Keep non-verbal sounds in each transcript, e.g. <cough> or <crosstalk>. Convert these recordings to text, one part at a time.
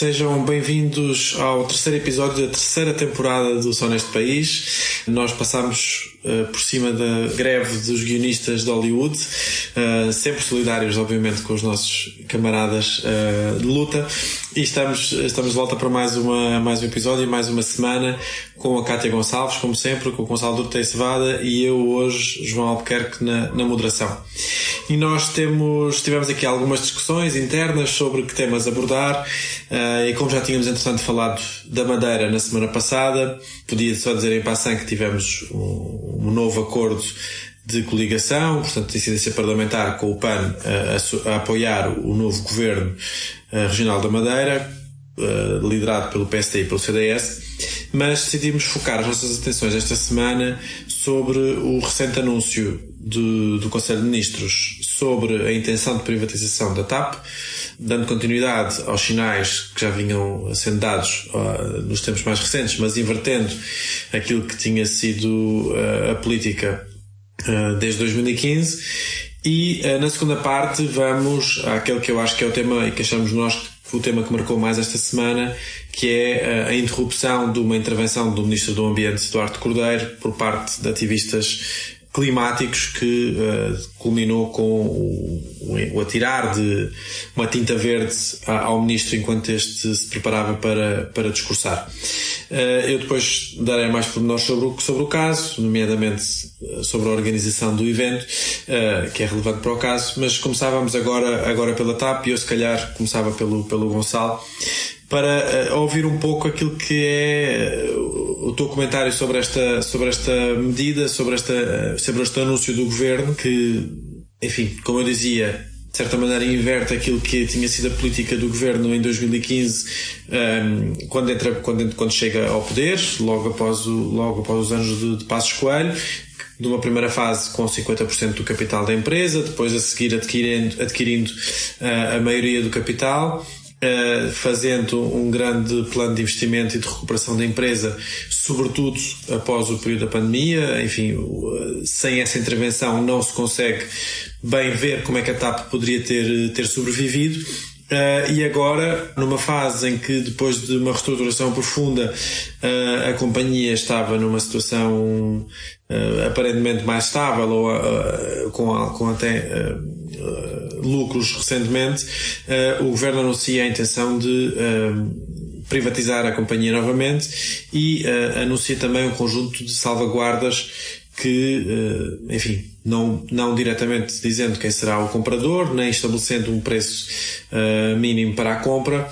Sejam bem-vindos ao terceiro episódio da terceira temporada do Só Neste País. Nós passamos uh, por cima da greve dos guionistas de Hollywood, uh, sempre solidários, obviamente, com os nossos camaradas uh, de luta. E estamos, estamos de volta para mais, uma, mais um episódio, mais uma semana, com a Cátia Gonçalves, como sempre, com o Gonçalo Durtei Cevada e eu hoje, João Albuquerque, na, na moderação. E nós temos, tivemos aqui algumas discussões internas sobre que temas abordar, uh, e como já tínhamos entretanto falado da Madeira na semana passada, podia só dizer em passant que tivemos um, um novo acordo de coligação, portanto, incidência parlamentar com o PAN a, a, a apoiar o novo governo uh, regional da Madeira, uh, liderado pelo PSD e pelo CDS, mas decidimos focar as nossas atenções esta semana sobre o recente anúncio do, do Conselho de Ministros sobre a intenção de privatização da TAP, dando continuidade aos sinais que já vinham sendo dados uh, nos tempos mais recentes, mas invertendo aquilo que tinha sido uh, a política desde 2015. E na segunda parte vamos àquele que eu acho que é o tema e que achamos nós o tema que marcou mais esta semana, que é a interrupção de uma intervenção do Ministro do Ambiente, Duarte Cordeiro, por parte de ativistas climáticos que uh, culminou com o, o, atirar de uma tinta verde ao ministro enquanto este se preparava para, para discursar. Uh, eu depois darei mais pormenores sobre o, sobre o caso, nomeadamente eh, sobre a organização do evento, uh, que é relevante para o caso, mas começávamos agora, agora pela TAP e eu se calhar começava pelo, pelo Gonçalo para uh, ouvir um pouco aquilo que é uh, o teu comentário sobre esta, sobre esta medida, sobre, esta, uh, sobre este anúncio do governo, que, enfim, como eu dizia, de certa maneira inverte aquilo que tinha sido a política do governo em 2015, um, ehm, quando, entra, quando, quando chega ao poder, logo após, o, logo após os anos de, de Passos Coelho, de uma primeira fase com 50% do capital da empresa, depois a seguir adquirindo, adquirindo uh, a maioria do capital Uh, fazendo um grande plano de investimento e de recuperação da empresa, sobretudo após o período da pandemia. Enfim, uh, sem essa intervenção não se consegue bem ver como é que a TAP poderia ter, ter sobrevivido. Uh, e agora, numa fase em que, depois de uma reestruturação profunda, uh, a companhia estava numa situação uh, aparentemente mais estável ou com, com até lucros recentemente, o governo anuncia a intenção de privatizar a companhia novamente e anuncia também um conjunto de salvaguardas que, enfim, não, não diretamente dizendo quem será o comprador, nem estabelecendo um preço uh, mínimo para a compra,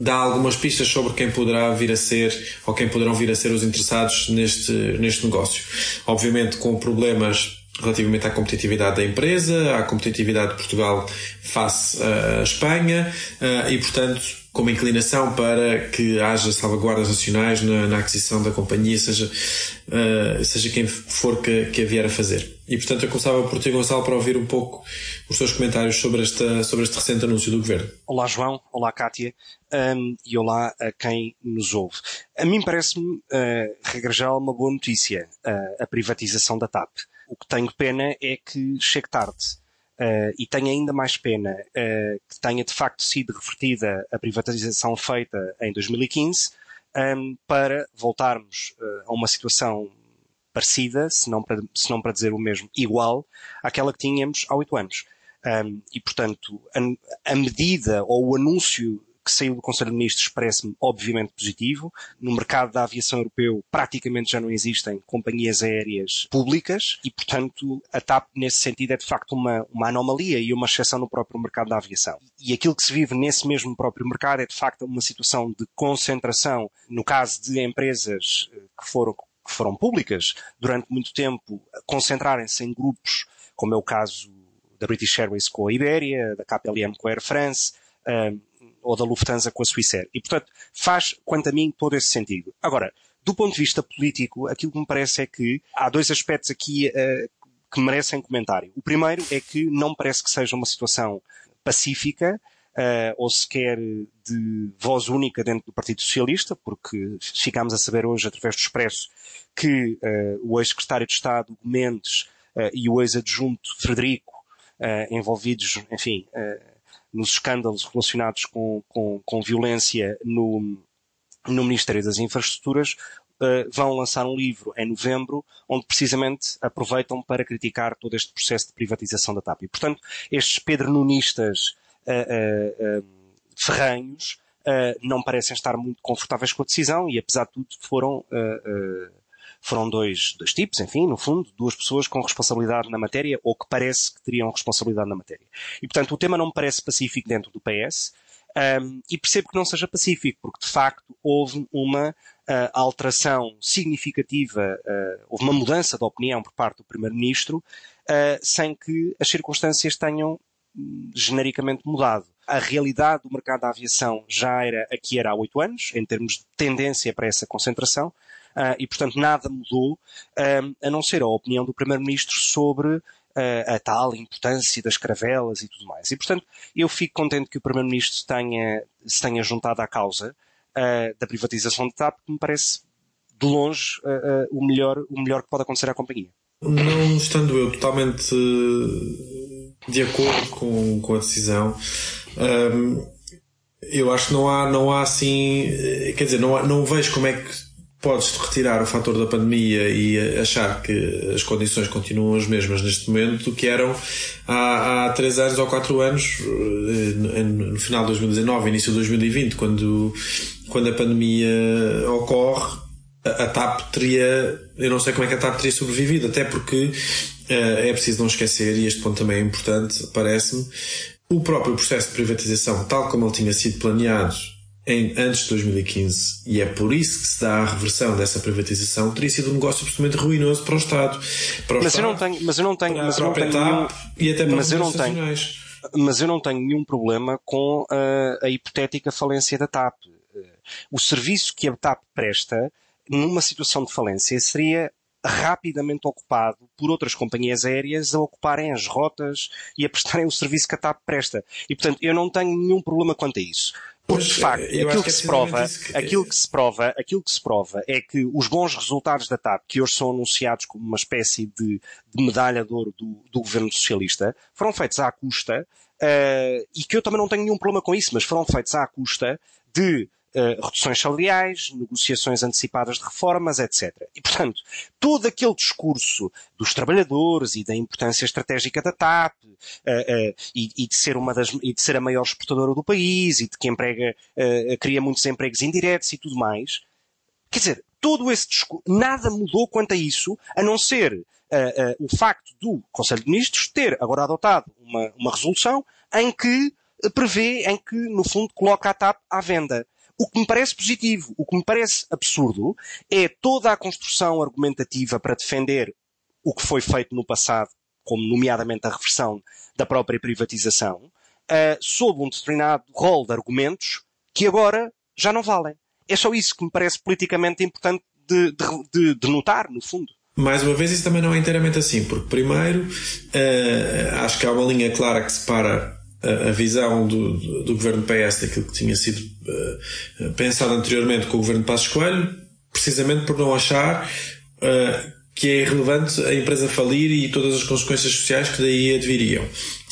dá algumas pistas sobre quem poderá vir a ser ou quem poderão vir a ser os interessados neste, neste negócio. Obviamente com problemas relativamente à competitividade da empresa, à competitividade de Portugal face à Espanha uh, e, portanto, com uma inclinação para que haja salvaguardas nacionais na, na aquisição da companhia, seja, uh, seja quem for que, que a vier a fazer. E portanto eu começava por ti, Gonçalo, para ouvir um pouco os teus comentários sobre, esta, sobre este recente anúncio do Governo. Olá João, olá Kátia um, e olá a quem nos ouve. A mim parece-me, uh, uma boa notícia, uh, a privatização da TAP. O que tenho pena é que chegue tarde. Uh, e tenho ainda mais pena uh, que tenha de facto sido revertida a privatização feita em 2015 um, para voltarmos uh, a uma situação parecida, se não, para, se não para dizer o mesmo, igual àquela que tínhamos há oito anos. Um, e, portanto, a, a, medida ou o anúncio que saiu do Conselho de Ministros parece-me obviamente positivo. No mercado da aviação europeu praticamente já não existem companhias aéreas públicas e, portanto, a TAP nesse sentido é de facto uma, uma anomalia e uma exceção no próprio mercado da aviação. E aquilo que se vive nesse mesmo próprio mercado é de facto uma situação de concentração, no caso de empresas eh, que foram que foram públicas durante muito tempo, concentrarem-se em grupos, como é o caso da British Airways com a Iberia, da KPLM com a Air France, eh, ou da Lufthansa com a Swissair. E, portanto, faz, quanto a mim, todo esse sentido. Agora, do ponto de vista político, aquilo que me parece é que há dois aspectos aqui uh, que merecem comentário. O primeiro é que não parece que seja uma situação pacífica, uh, ou sequer de voz única dentro do Partido Socialista, porque ficámos a saber hoje, através do Expresso, que uh, o ex-secretário de Estado, Mendes, e o ex-adjunto Frederico, envolvidos, enfim, nos escândalos relacionados com, com, com violência no, no Ministério das Infraestruturas, uh, vão lançar um livro em novembro, onde precisamente aproveitam para criticar todo este processo de privatização da TAP. E, portanto, estes pedrenunistas uh, uh, ferranhos não parecem estar muito confortáveis com a decisão e, apesar de tudo, foram foram dois, dois tipos, enfim, no fundo, duas pessoas com responsabilidade na matéria, ou que parece que teriam responsabilidade na matéria. E, portanto, o tema não me parece pacífico dentro do PS, um, e percebo que não seja pacífico, porque de facto houve uma uh, alteração significativa, uh, houve uma mudança de opinião por parte do Primeiro-Ministro, uh, sem que as circunstâncias tenham hum, genericamente mudado. A realidade do mercado da aviação já era a que era há oito anos, em termos de tendência para essa concentração, uh, e, portanto, nada mudou, uh, a não ser a opinião do Primeiro-Ministro sobre uh, a tal importância das caravelas e tudo mais. E, portanto, eu fico contente que o Primeiro-Ministro tenha, se tenha juntado à causa da privatização de TAP, que me parece, de longe, o, melhor, o melhor que pode acontecer à companhia. Não estando eu totalmente de acordo com, com a decisão, um, eu acho que não há, não há assim, quer dizer, não, há, não vejo como é que podes retirar o fator da pandemia e achar que as condições continuam as mesmas neste momento do que eram há, há 3 anos ou 4 anos, eh, no final de 2019, início de 2020, quando, quando a pandemia ocorre, a, TAP teria, eu não sei como é que a TAP teria sobrevivido, até porque eh, é preciso não esquecer, e este ponto também é importante, parece-me, o próprio processo de privatização, tal como ele tinha sido planeado em, antes de 2015, e é por isso que se dá a reversão dessa privatização, teria sido um negócio absolutamente ruinoso para o Estado. Para o mas, Estado eu não tenho, mas eu não tenho, mas eu não tenho nenhum, e até para mas eu não tenho, mas eu não tenho nenhum problema com uh, a hipotética falência da TAP. Uh, o serviço que a TAP presta numa situação de falência seria rapidamente ocupado por outras companhias aéreas a ocuparem as rotas e a prestarem o serviço que a TAP presta. E, portanto, eu não tenho nenhum problema quanto a isso. Porque, de facto, aquilo que, que, se prova, que... aquilo que se prova, aquilo que se prova é que os bons resultados da TAP, que hoje são anunciados como uma espécie de, de medalha de ouro do, do governo socialista, foram feitos à custa, uh, e que eu também não tenho nenhum problema com isso, mas foram feitos à custa de Uh, reduções salariais, negociações antecipadas de reformas, etc. E, portanto, todo aquele discurso dos trabalhadores e da importância estratégica da TAP uh, uh, e, e, de ser uma das, e de ser a maior exportadora do país e de que emprega, cria muitos empregos indiretos e tudo mais, quer dizer, todo esse discurso, nada mudou quanto a isso, a não ser o facto do Conselho de Ministros ter agora adotado uma, uma resolução em que prevê, em que, no fundo, coloca a TAP à venda. O que me parece positivo, o que me parece absurdo, é toda a construção argumentativa para defender o que foi feito no passado, como nomeadamente a reversão da própria privatização, uh, sob um determinado rol de argumentos que agora já não valem. É só isso que me parece politicamente importante de, de, de, de notar, no fundo. Mais uma vez, isso também não é inteiramente assim, porque primeiro, uh, acho que há uma linha clara que separa a, visão do, do, governo PS daquilo que tinha sido uh, pensado anteriormente com o governo Passos Coelho, precisamente por não achar uh, que é irrelevante a empresa falir e todas as consequências sociais que daí adviriam.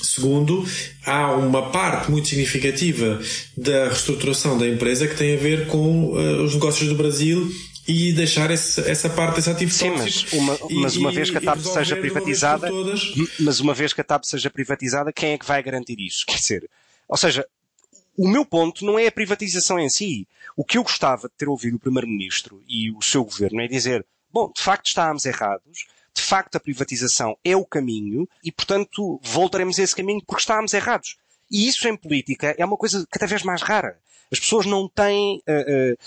Segundo, há uma parte muito significativa da reestruturação da empresa que tem a ver com uh, os negócios do Brasil e deixar esse, essa parte desse ativo Sim, mas uma, mas uma vez que a TAP seja privatizada, mas uma vez que a TAP seja privatizada, quem é que vai garantir isso? Quer dizer, ou seja, o meu ponto não é a privatização em si. O que eu gostava de ter ouvido o Primeiro-Ministro e o seu governo é dizer, bom, de facto estávamos errados, de facto a privatização é o caminho e, portanto, voltaremos a esse caminho porque estávamos errados. E isso em política é uma coisa cada vez mais rara. As pessoas não têm, uh, uh,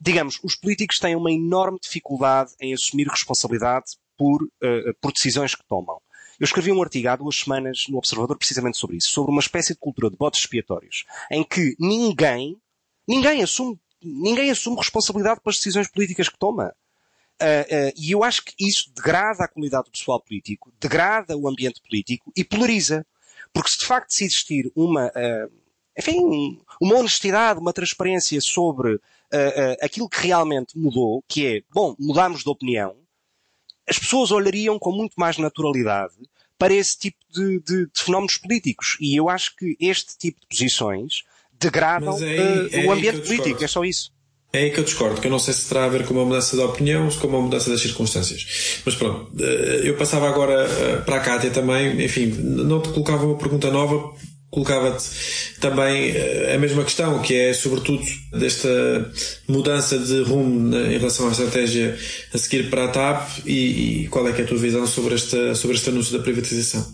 digamos, os políticos têm uma enorme dificuldade em assumir responsabilidade por, uh, por decisões que tomam. Eu escrevi um artigo há duas semanas no Observador precisamente sobre isso, sobre uma espécie de cultura de botes expiatórios, em que ninguém, ninguém assume, ninguém assume responsabilidade pelas decisões políticas que toma. Uh, uh, e eu acho que isso degrada a qualidade do pessoal político, degrada o ambiente político e polariza. Porque se de facto se existir uma, uh, enfim, uma honestidade, uma transparência sobre uh, aquilo que realmente mudou, que é, bom, mudamos de opinião, as pessoas olhariam com muito mais naturalidade para esse tipo de, de, de fenómenos políticos. E eu acho que este tipo de posições degradam é, é o ambiente político, é só isso. É aí que eu discordo, que eu não sei se terá a ver com uma mudança de opinião ou com uma mudança das circunstâncias. Mas pronto, eu passava agora para a Cátia também, enfim, não te colocava uma pergunta nova, colocava-te também eh, a mesma questão, que é sobretudo desta mudança de rumo em relação à estratégia a seguir para a TAP e, e qual é, é a tua visão sobre, esta, sobre este anúncio da privatização.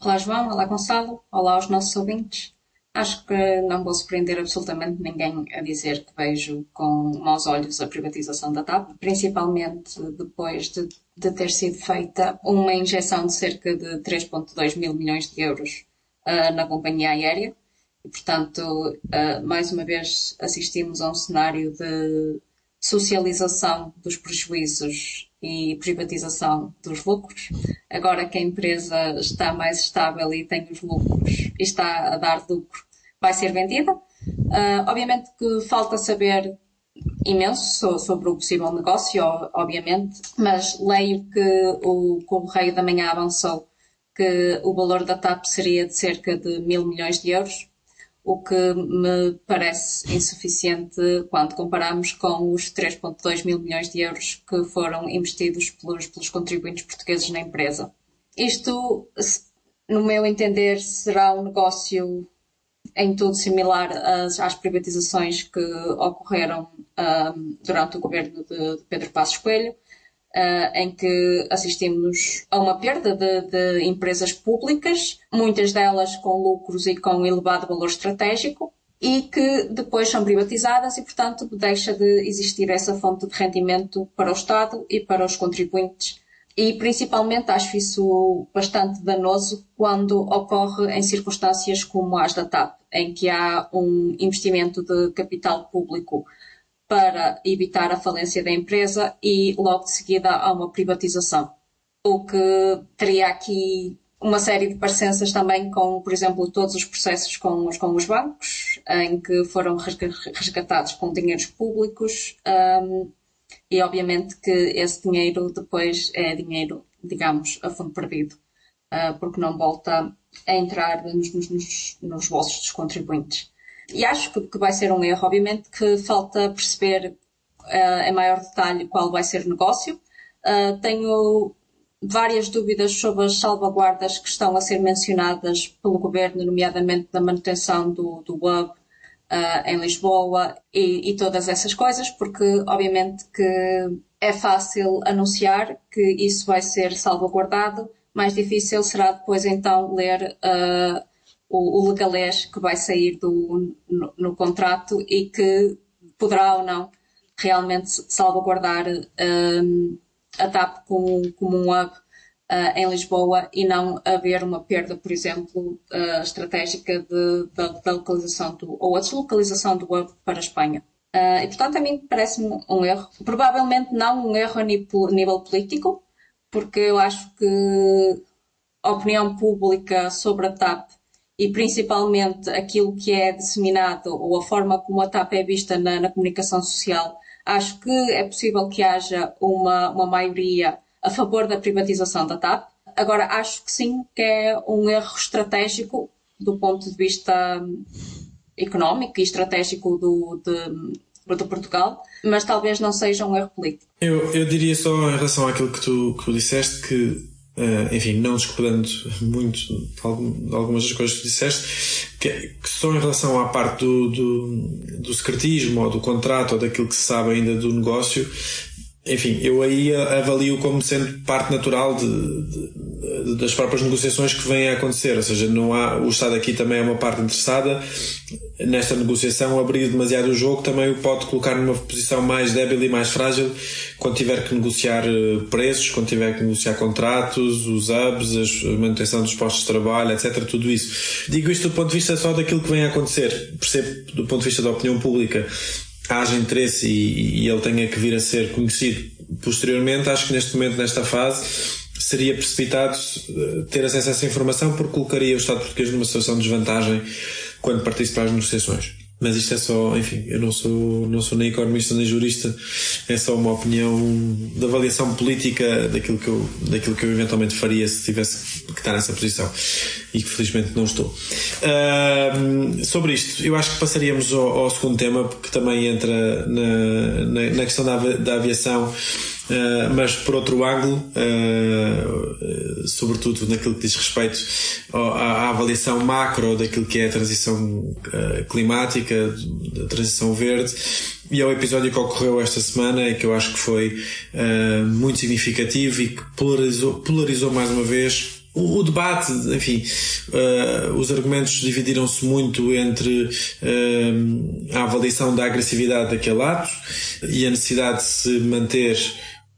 Olá João, olá Gonçalo, olá aos nossos ouvintes. Acho que não vou surpreender absolutamente ninguém a dizer que vejo com maus olhos a privatização da TAP, principalmente depois de, de ter sido feita uma injeção de cerca de 3,2 mil milhões de euros uh, na companhia aérea. E, portanto, uh, mais uma vez assistimos a um cenário de socialização dos prejuízos e privatização dos lucros. Agora que a empresa está mais estável e tem os lucros e está a dar lucro, vai ser vendida. Uh, obviamente que falta saber imenso sobre o possível negócio, obviamente, mas leio que o Correio da Manhã avançou que o valor da TAP seria de cerca de mil milhões de euros o que me parece insuficiente quando comparamos com os 3,2 mil milhões de euros que foram investidos pelos, pelos contribuintes portugueses na empresa. Isto, no meu entender, será um negócio em tudo similar às, às privatizações que ocorreram um, durante o governo de, de Pedro Passos Coelho, Uh, em que assistimos a uma perda de, de, empresas públicas, muitas delas com lucros e com elevado valor estratégico, e que depois são privatizadas e, portanto, deixa de existir essa fonte de rendimento para o Estado e para os contribuintes. E, principalmente, acho isso bastante danoso quando ocorre em circunstâncias como as da TAP, em que há um investimento de capital público para evitar a falência da empresa e logo de seguida há uma privatização. O que teria aqui uma série de parecenças também com, por exemplo, todos os processos com os, com os bancos, em que foram resgatados com dinheiros públicos, um, e obviamente que esse dinheiro depois é dinheiro, digamos, a fundo perdido, uh, porque não volta a entrar nos, nos, nos bolsos dos contribuintes. E acho que, vai ser um erro. Obviamente que falta perceber uh, em maior detalhe qual vai ser o negócio. Uh, tenho várias dúvidas sobre as salvaguardas que estão a ser mencionadas pelo governo, nomeadamente da manutenção do, do hub uh, em Lisboa e, e, todas essas coisas, porque obviamente que é fácil anunciar que isso vai ser salvaguardado, mais difícil será depois então ler uh, o, o legalês que vai sair do, no, no, contrato e que poderá ou não realmente salvaguardar um, a TAP como, como um hub uh, em Lisboa e não haver uma perda, por exemplo, uh, estratégica de, da, da, localização do, ou a deslocalização do hub para a Espanha. Uh, e portanto a mim parece-me um erro. Provavelmente não um erro a nível, nível político, porque eu acho que a opinião pública sobre a TAP e principalmente aquilo que é disseminado ou a forma como a TAP é vista na, na comunicação social, acho que é possível que haja uma, uma maioria a favor da privatização da TAP. Agora, acho que sim, que é um erro estratégico do ponto de vista hum, económico e estratégico do, de, Portugal, mas talvez não seja um erro político. Eu, eu diria só em relação àquilo que tu, que tu disseste que Uh, enfim, não discordando <laughs> muito de, algumas das coisas que disseste, que, que só em relação à parte do, do, do secretismo ou do contrato ou daquilo que se sabe ainda do negócio, enfim, eu aí avalio como sendo parte natural de, de, das próprias negociações que vêm a acontecer. Ou seja, não há, o Estado aqui também é uma parte interessada nesta negociação. Abrir demasiado o jogo também o pode colocar numa posição mais débil e mais frágil quando tiver que negociar eh, preços, quando tiver que negociar contratos, os hubs, a manutenção dos postos de trabalho, etc. Tudo isso. Digo isto do ponto de vista só daquilo que vem a acontecer. Percebo do ponto de vista da opinião pública haja interesse e, e ele tenha que vir a ser conhecido posteriormente, acho que neste momento, nesta fase, seria precipitado eh, ter acesso a essa informação porque colocaria o Estado português numa situação de desvantagem quando partisse para as negociações. Mas isto é só, enfim, eu não sou, não sou nem economista nem jurista, é só uma opinião de avaliação política daquilo que eu, daquilo que eu eventualmente faria se tivesse que estar nessa posição. E que felizmente não estou. Uh, sobre isto, eu acho que passaríamos ao, ao, segundo tema, porque também entra na, na, na questão da, da aviação Uh, mas por outro ângulo, uh, sobretudo naquilo que diz respeito à, à, avaliação macro daquilo que é a transição climática, da transição verde, e é o episódio que ocorreu esta semana que eu acho que foi muito significativo e que polarizou, polarizou mais uma vez o, o, debate, enfim, uh, os argumentos dividiram-se muito entre uh, a avaliação da agressividade daquele ato e a necessidade de se manter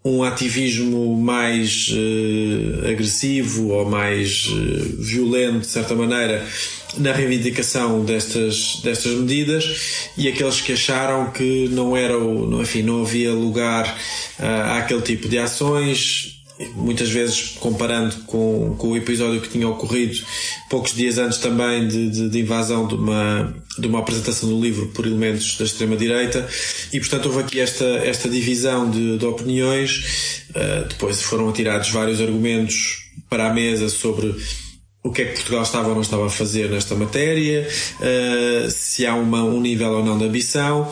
um ativismo mais uh, agressivo ou mais uh, violento, de certa maneira, na reivindicação destas, destas medidas e aqueles que acharam que não era o, enfim, não havia lugar uh, àquele tipo de ações muitas vezes comparando com, com o episódio que tinha ocorrido poucos dias antes também de, de, de invasão de uma, de uma apresentação do livro por elementos da extrema-direita. E portanto houve aqui esta, esta divisão de, de opiniões. Uh, depois foram atirados vários argumentos para a mesa sobre o que é que Portugal estava ou não estava a fazer nesta matéria, uh, se há uma, um nível ou não de ambição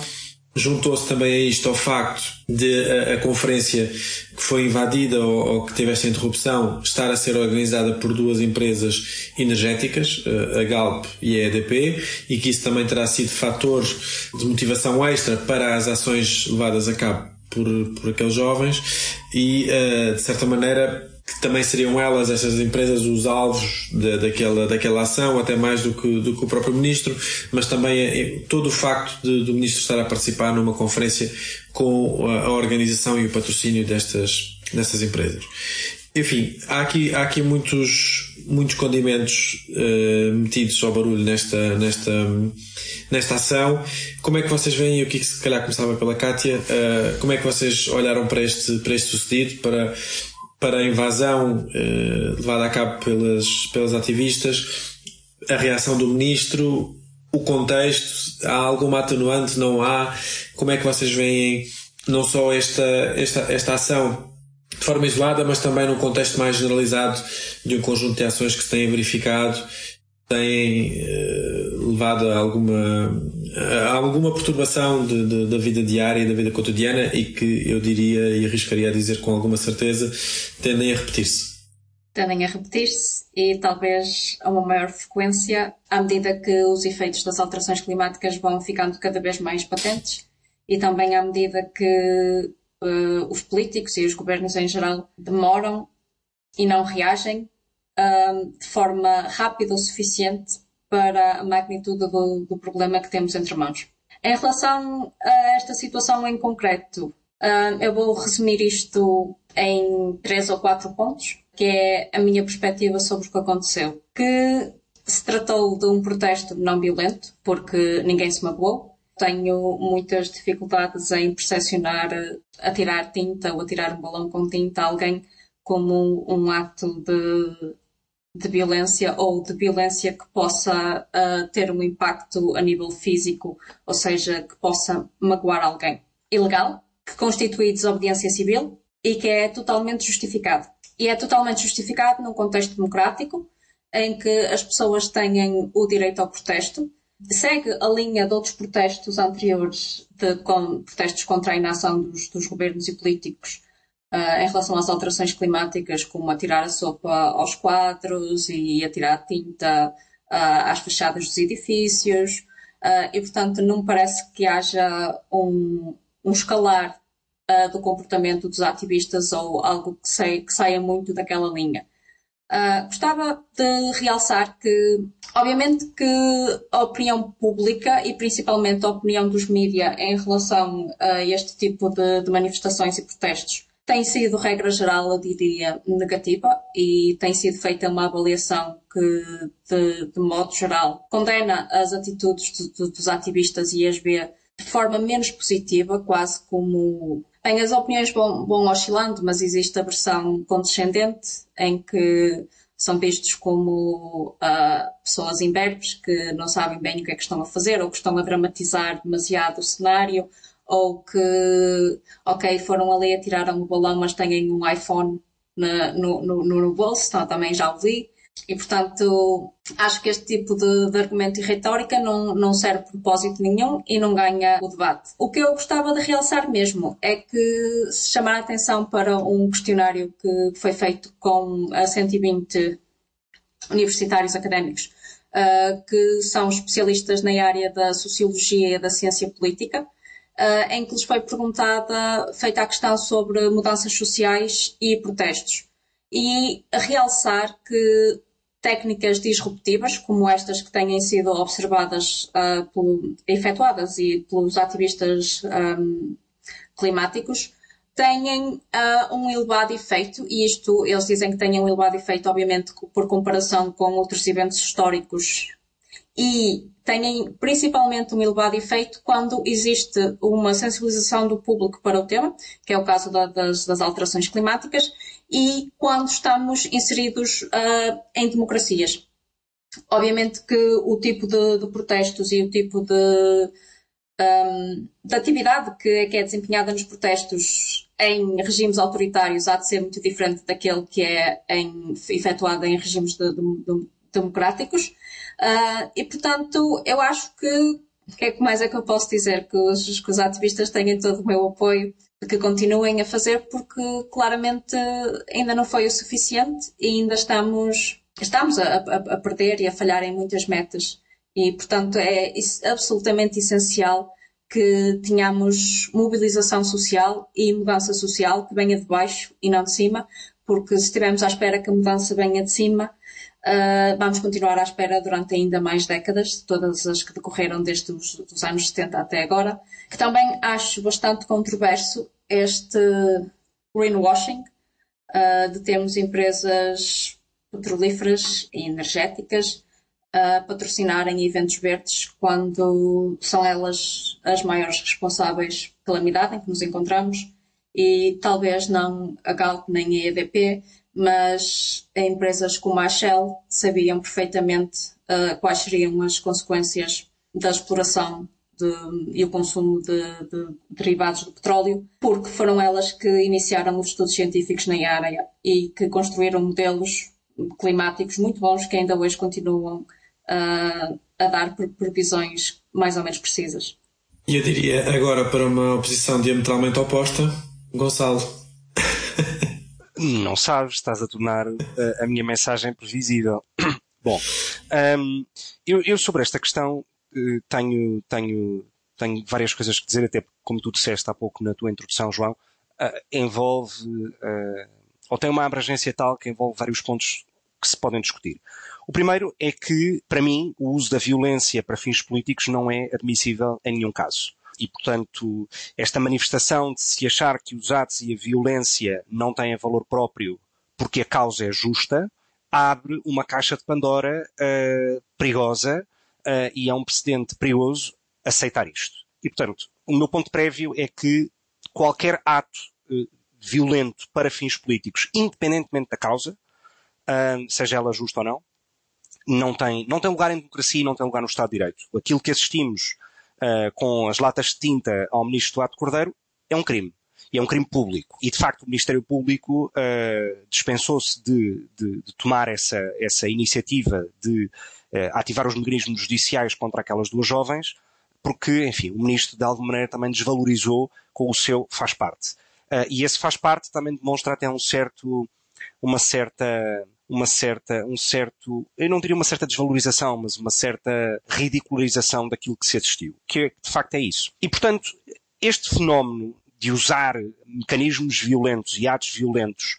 Juntou-se também a isto ao facto de a, a conferência que foi invadida ou, ou, que teve esta interrupção estar a ser organizada por duas empresas energéticas, a Galp e a EDP, e que isso também terá sido fator de motivação extra para as ações levadas a cabo por, por aqueles jovens e, eh, de certa maneira, que também seriam elas, estas empresas, os alvos de, daquela, daquela ação, até mais do que, do que o próprio Ministro, mas também é, todo o facto de, do Ministro estar a participar numa conferência com a, a organização e o patrocínio destas, destas empresas. Enfim, há aqui, há aqui muitos, muitos condimentos uh, metidos ao barulho nesta, nesta, nesta ação. Como é que vocês veem, o que se calhar começava pela Kátia, uh, como é que vocês olharam para este, para este sucedido, para para a invasão eh, levada a cabo pelas, pelas ativistas, a reação do ministro, o contexto, há alguma atenuante, não há? Como é que vocês veem não só esta, esta, esta ação de forma isolada, mas também num contexto mais generalizado de um conjunto de ações que se têm verificado, têm eh, levado a alguma alguma perturbação de, de, da vida diária e da vida cotidiana e que eu diria e arriscaria a dizer com alguma certeza tendem a repetir-se. Tendem a repetir-se e talvez a uma maior frequência à medida que os efeitos das alterações climáticas vão ficando cada vez mais patentes e também à medida que uh, os políticos e os governos em geral demoram e não reagem uh, de forma rápida o suficiente para a magnitude do, do problema que temos entre mãos. Em relação a esta situação em concreto, uh, eu vou resumir isto em três ou quatro pontos, que é a minha perspectiva sobre o que aconteceu. Que se tratou de um protesto não violento, porque ninguém se magoou. Tenho muitas dificuldades em percepcionar atirar tinta ou atirar um balão com tinta a alguém como um ato de de violência ou de violência que possa uh, ter um impacto a nível físico, ou seja, que possa magoar alguém. Ilegal, que constitui desobediência civil e que é totalmente justificado. E é totalmente justificado num contexto democrático, em que as pessoas têm o direito ao protesto, segue a linha de outros protestos anteriores, de com, protestos contra a inação dos, dos governos e políticos Uh, em relação às alterações climáticas, como atirar a sopa aos quadros e atirar tinta uh, às fachadas dos edifícios. Uh, e, portanto, não me parece que haja um, um escalar do comportamento dos ativistas ou algo que, sei, que saia muito daquela linha. gostava de realçar que, obviamente, que a opinião pública e principalmente a opinião dos mídias em relação a este tipo de, de manifestações e protestos tem sido, regra geral, eu diria, negativa e tem sido feita uma avaliação que, de, de modo geral, condena as atitudes de, de, dos ativistas as vê de forma menos positiva, quase como. Bem, as opiniões vão, vão oscilando, mas existe a versão condescendente, em que são vistos como uh, pessoas imberbes que não sabem bem o que é que estão a fazer ou que estão a dramatizar demasiado o cenário ou que, ok, foram ali a tirar um balão, mas têm um iPhone na, no, no, no, bolso, então também já o. E, portanto, acho que este tipo de, de, argumento e retórica não, não serve propósito nenhum e não ganha o debate. O que eu gostava de realçar mesmo é que se chamar a atenção para um questionário que foi feito com 120 universitários académicos, uh, que são especialistas na área da sociologia e da ciência política, uh, em que lhes foi perguntada, feita a questão sobre mudanças sociais e protestos. E realçar que técnicas disruptivas, como estas que têm sido observadas, uh, pelo, efetuadas e pelos ativistas um, climáticos, têm uh, um elevado efeito, e isto eles dizem que têm um elevado efeito, obviamente, por comparação com outros eventos históricos e têm principalmente um elevado efeito quando existe uma sensibilização do público para o tema, que é o caso da, das, das, alterações climáticas, e quando estamos inseridos uh, em democracias. Obviamente que o tipo de, de protestos e o tipo de, um, de atividade que, que é desempenhada nos protestos em regimes autoritários há de ser muito diferente daquele que é em, efetuado em regimes de, de, democráticos. Uh, e, portanto, eu acho que o que é que mais é que eu posso dizer? Que os, que os ativistas têm todo o meu apoio, que continuem a fazer, porque claramente ainda não foi o suficiente e ainda estamos, estamos a, a, a perder e a falhar em muitas metas. E, portanto, é absolutamente essencial que tenhamos mobilização social e mudança social que venha de baixo e não de cima, porque se estivermos à espera que a mudança venha de cima, Uh, vamos continuar à espera durante ainda mais décadas, todas as que decorreram desde os dos anos 70 até agora, que também acho bastante controverso este greenwashing uh, de termos empresas petrolíferas e energéticas a patrocinarem eventos verdes quando são elas as maiores responsáveis pela calamidade em que nos encontramos e talvez não a Galp nem a EDP mas empresas como a Shell sabiam perfeitamente uh, quais seriam as consequências da exploração de, e o consumo de, de, derivados do petróleo, porque foram elas que iniciaram os estudos científicos na área e que construíram modelos climáticos muito bons que ainda hoje continuam uh, a dar previsões mais ou menos precisas. E eu diria agora para uma oposição diametralmente oposta, Gonçalo. <laughs> Não sabes, estás a tornar a, eh, a minha mensagem previsível. <coughs> Bom, um, eu, eu, sobre esta questão eh, tenho, tenho, tenho várias coisas que dizer, até como tu disseste há pouco na tua introdução, João, uh, envolve, uh, ou tem uma abrangência tal que envolve vários pontos que se podem discutir. O primeiro é que, para mim, o uso da violência para fins políticos não é admissível em nenhum caso e, portanto, esta manifestação de se achar que os atos e a violência não têm valor próprio porque a causa é justa, abre uma caixa de Pandora uh, perigosa uh, e é um precedente perigoso aceitar isto. E, portanto, o meu ponto prévio é que qualquer ato uh, violento para fins políticos, independentemente da causa, seja ela justa ou não, não tem, não tem lugar em democracia e não tem lugar no Estado de Direito. Aquilo que assistimos uh, com as latas de tinta ao ministro Duarte Cordeiro é um crime. E é um crime público. E, de facto, o Ministério Público uh, dispensou-se de, de, de, tomar essa, essa iniciativa de uh, ativar os mecanismos judiciais contra aquelas duas jovens, porque, enfim, o Ministro, de alguma maneira, também desvalorizou com o seu faz parte. E esse faz parte também demonstra até um certo, uma certa uma certa, um certo, eu não diria uma certa desvalorização, mas uma certa ridicularização daquilo que se assistiu. Que de facto é isso. E portanto, este fenómeno de usar mecanismos violentos e atos violentos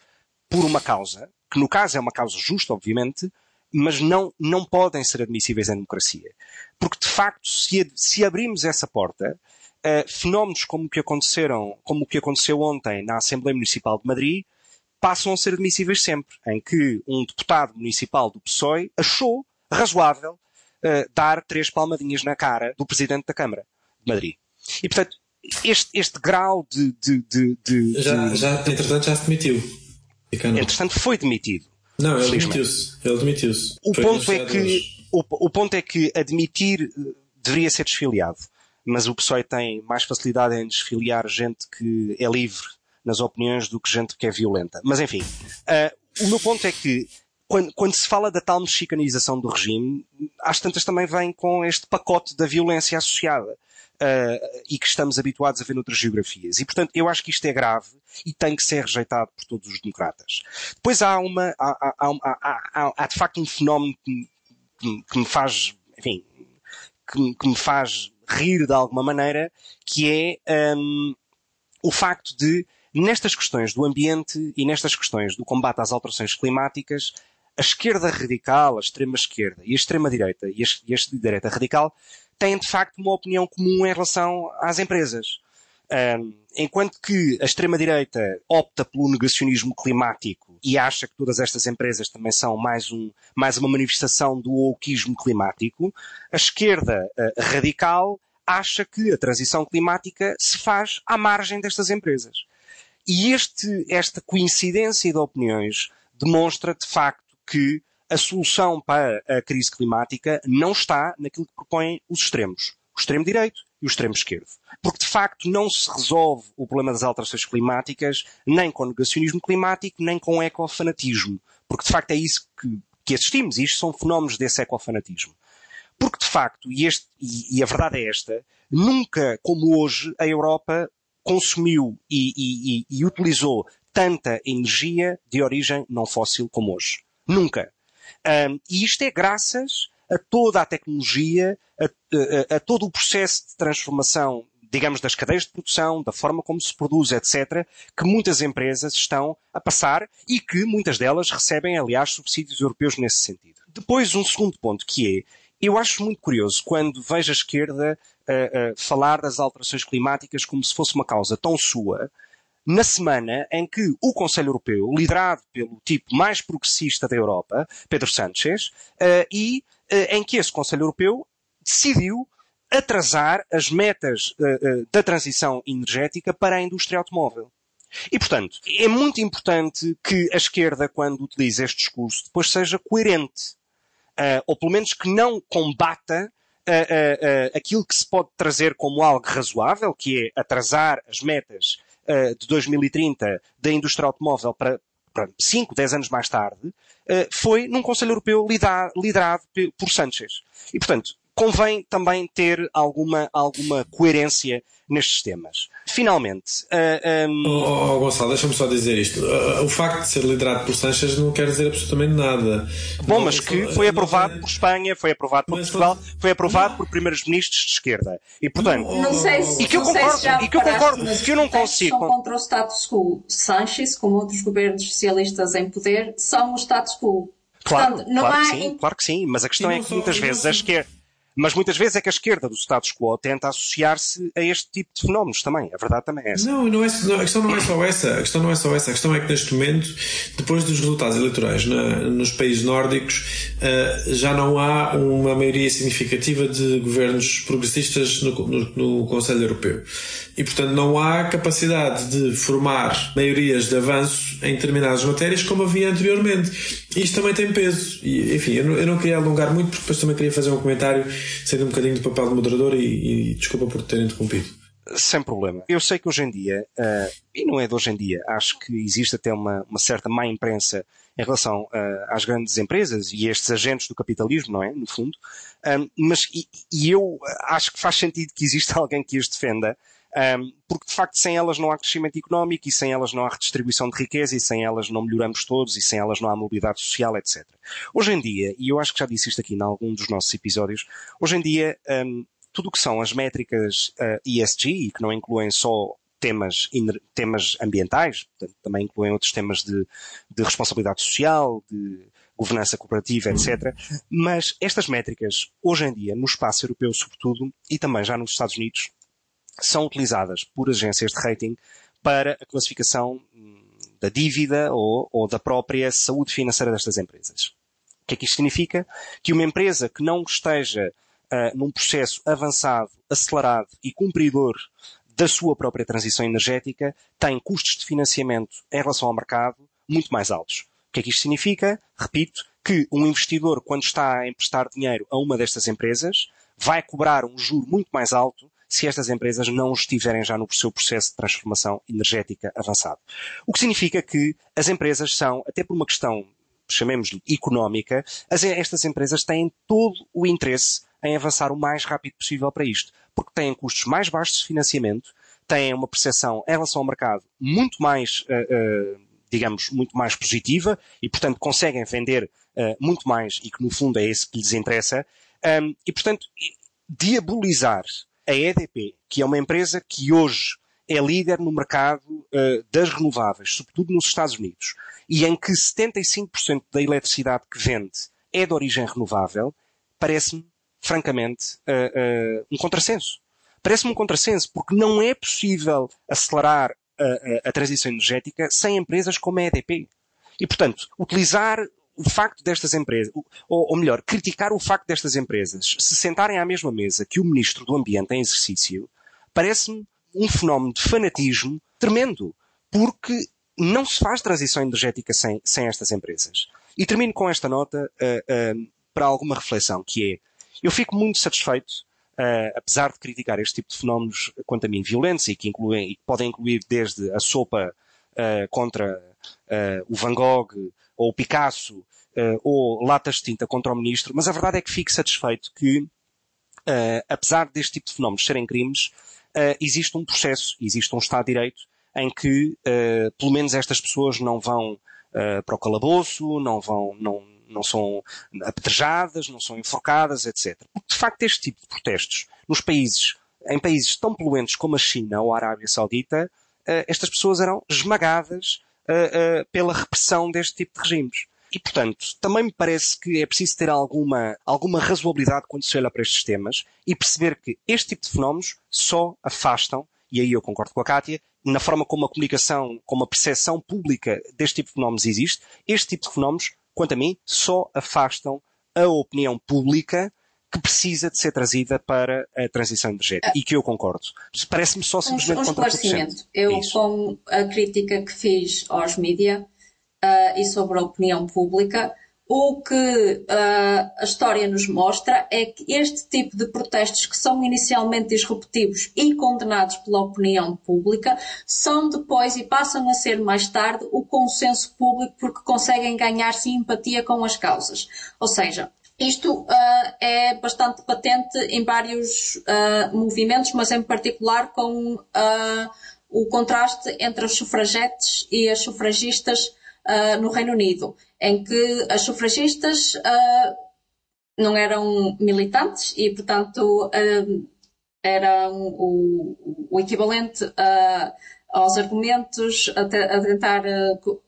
por uma causa, que no caso é uma causa justa, obviamente, mas não, não podem ser admissíveis em democracia. Porque, de facto, se, se abrimos essa porta, uh, fenómenos como o que aconteceram, como o que aconteceu ontem na Assembleia Municipal de Madrid, passam a ser admissíveis sempre, em que um deputado municipal do PSOE achou razoável uh, dar três palmadinhas na cara do presidente da Câmara de Madrid. E, portanto, este, este grau de, de, de, de já, já, entretanto, já se demitiu. Entretanto, foi demitido. Não, ele demitiu-se. Ele demitiu-se. O ponto é que, o, o ponto é que admitir eh, deveria ser desfiliado. Mas o PSOE tem mais facilidade em desfiliar gente que é livre nas opiniões do que gente que é violenta. Mas enfim, uh, o meu ponto é que quando, quando, se fala da tal mexicanização do regime, às tantas também vem com este pacote da violência associada. Uh, e que estamos habituados a ver noutras geografias. E, portanto, eu acho que isto é grave e tem que ser rejeitado por todos os democratas. Depois há uma, há, há, há, há de facto um fenómeno que, que, que me faz, enfim, que, que, me faz rir de alguma maneira, que é um, o facto de, nestas questões do ambiente e nestas questões do combate às alterações climáticas, a esquerda radical, a extrema esquerda e a extrema direita e a, e a direita radical têm de facto uma opinião comum em relação às empresas. Um, enquanto que a extrema-direita opta pelo negacionismo climático e acha que todas estas empresas também são mais, um, mais uma manifestação do wokeismo climático, a esquerda uh, radical acha que a transição climática se faz à margem destas empresas. E este, esta coincidência de opiniões demonstra, de facto, que a solução para a crise climática não está naquilo que propõem os extremos. O extremo direito e o extremo esquerdo. Porque, de facto, não se resolve o problema das alterações climáticas nem com negacionismo climático, nem com ecofanatismo. Porque, de facto, é isso que, que assistimos. E isto são fenómenos desse ecofanatismo. Porque, de facto, e, este, e, e a verdade é esta, nunca como hoje a Europa consumiu e, e, e, utilizou tanta energia de origem não fóssil como hoje. Nunca. Um, e isto é graças a toda a tecnologia, a, a, a todo o processo de transformação digamos, das cadeias de produção, da forma como se produz, etc., que muitas empresas estão a passar e que muitas delas recebem, aliás, subsídios europeus nesse sentido. Depois, um segundo ponto, que é, eu acho muito curioso quando vejo a esquerda uh, uh, falar das alterações climáticas como se fosse uma causa tão sua, na semana em que o Conselho Europeu, liderado pelo tipo mais progressista da Europa, Pedro Sánchez, uh, e eh, em que esse Conselho Europeu decidiu atrasar as metas eh, da transição energética para a indústria automóvel. E, portanto, é muito importante que a esquerda, quando utiliza este discurso, depois seja coerente. Uh, ou pelo menos que não combata uh, aquilo que se pode trazer como algo razoável, que é atrasar as metas de 2030 da indústria automóvel para, 5, 10 anos mais tarde, foi num Conselho Europeu liderado por Sanchez. E, portanto, convém também ter alguma, alguma coerência nestes temas. Finalmente. Uh, um... oh, oh, Gonçalo, deixa-me só dizer isto. Uh, o facto de ser liderado por Sanchez não quer dizer absolutamente nada. Bom, não, mas que foi aprovado por Espanha, foi aprovado por Portugal, foi aprovado por primeiros ministros de esquerda. E portanto. Não sei se, e que eu concordo, se e que eu concordo, que eu não consigo. São contra o status quo. Sanchez, como outros governos socialistas em poder, são o status quo. Claro, Portanto, claro, que sim, claro que sim, mas a questão é que muitas vezes a esquerda mas muitas vezes é que a esquerda do status quo tenta associar-se a este tipo de fenómenos também. A verdade também é essa. Não, não é, não, a questão não é só essa. A questão não é só essa. A questão é que neste momento, depois dos resultados eleitorais na, nos países nórdicos, uh, já não há uma maioria significativa de governos progressistas no, no, no Conselho Europeu. E, portanto, não há capacidade de formar maiorias de avanço em determinadas matérias como havia anteriormente. Isto também tem peso. E, enfim, eu não, eu não queria alongar muito, porque depois também queria fazer um comentário sendo um bocadinho do papel de moderador e, e desculpa por ter interrompido. Sem problema. Eu sei que hoje em dia, uh, e não é de hoje em dia, acho que existe até uma, uma certa má imprensa em relação uh, às grandes empresas e estes agentes do capitalismo, não é? No fundo. Um, mas, e, e, eu acho que faz sentido que exista <laughs> alguém que as defenda, um, porque de facto sem elas não há crescimento económico e sem elas não há redistribuição de riqueza e sem elas não melhoramos todos e sem elas não há mobilidade social, etc. Hoje em dia, e eu acho que já disse isto aqui em algum dos nossos episódios, hoje em dia um, tudo o que são as métricas uh, ESG, e que não incluem só temas, temas ambientais, portanto, também incluem outros temas de, de responsabilidade social, de governança cooperativa, etc. Mas estas métricas, hoje em dia, no espaço europeu sobretudo, e também já nos Estados Unidos, são utilizadas por agências de rating para a classificação hum, da dívida ou, ou da própria saúde financeira destas empresas. O que é que isto significa? Que uma empresa que não esteja uh, num processo avançado, acelerado e cumpridor da sua própria transição energética tem custos de financiamento em relação ao mercado muito mais altos. O que é que isto significa? Repito, que um investidor, quando está a emprestar dinheiro a uma destas empresas, vai cobrar um juro muito mais alto se estas empresas não estiverem já no seu processo de transformação energética avançado. O que significa que as empresas são, até por uma questão, chamemos-lhe económica, as, estas empresas têm todo o interesse em avançar o mais rápido possível para isto, porque têm custos mais baixos de financiamento, têm uma percepção em relação ao mercado muito mais, uh, uh, digamos, muito mais positiva e, portanto, conseguem vender uh, muito mais e que, no fundo, é isso que lhes interessa. Um, e, portanto, diabolizar a EDP, que é uma empresa que hoje é líder no mercado uh, das renováveis, sobretudo nos Estados Unidos, e em que 75% da eletricidade que vende é de origem renovável, parece-me, francamente, uh, uh, um contrassenso. Parece-me um contrassenso, porque não é possível acelerar a, a, a transição energética sem empresas como a EDP. E, portanto, utilizar o facto destas empresas, ou, ou, melhor, criticar o facto destas empresas se sentarem à mesma mesa que o Ministro do Ambiente em exercício, parece-me um fenómeno de fanatismo tremendo, porque não se faz transição energética sem, sem estas empresas. E termino com esta nota uh, uh, para alguma reflexão, que é, eu fico muito satisfeito, uh, apesar de criticar este tipo de fenómenos, quanto a mim, violentos, e que, incluem, e podem incluir desde a sopa contra o Van Gogh, ou o Picasso, uh, ou latas de tinta contra o ministro, mas a verdade é que fico satisfeito que, uh, apesar deste tipo de fenómenos serem crimes, uh, existe um processo, existe um Estado de Direito em que, pelo menos estas pessoas não vão para o calabouço, não vão, não, não são apedrejadas, não são enforcadas, etc. Porque, de facto, este tipo de protestos nos países, em países tão poluentes como a China ou a Arábia Saudita, estas pessoas eram esmagadas pela repressão deste tipo de regimes. E, portanto, também me parece que é preciso ter alguma, alguma razoabilidade quando se olha para estes temas e perceber que este tipo de fenómenos só afastam, e aí eu concordo com a Kátia, na forma como a comunicação, como a percepção pública deste tipo de fenómenos existe, este tipo de fenómenos, quanto a mim, só afastam a opinião pública que precisa de ser trazida para a transição energética. E que eu concordo. Parece-me só simplesmente um, um esclarecimento. Eu, com a crítica que fiz aos mídia uh, e sobre a opinião pública, o que uh, a história nos mostra é que este tipo de protestos que são inicialmente disruptivos e condenados pela opinião pública são depois e passam a ser mais tarde o consenso público porque conseguem ganhar simpatia com as causas. Ou seja, isto uh, é bastante patente em vários uh, movimentos, mas em particular com o contraste entre as sufragetes e as sufragistas no Reino Unido, em que as sufragistas não eram militantes e, portanto, eram o, o equivalente aos argumentos, a, a tentar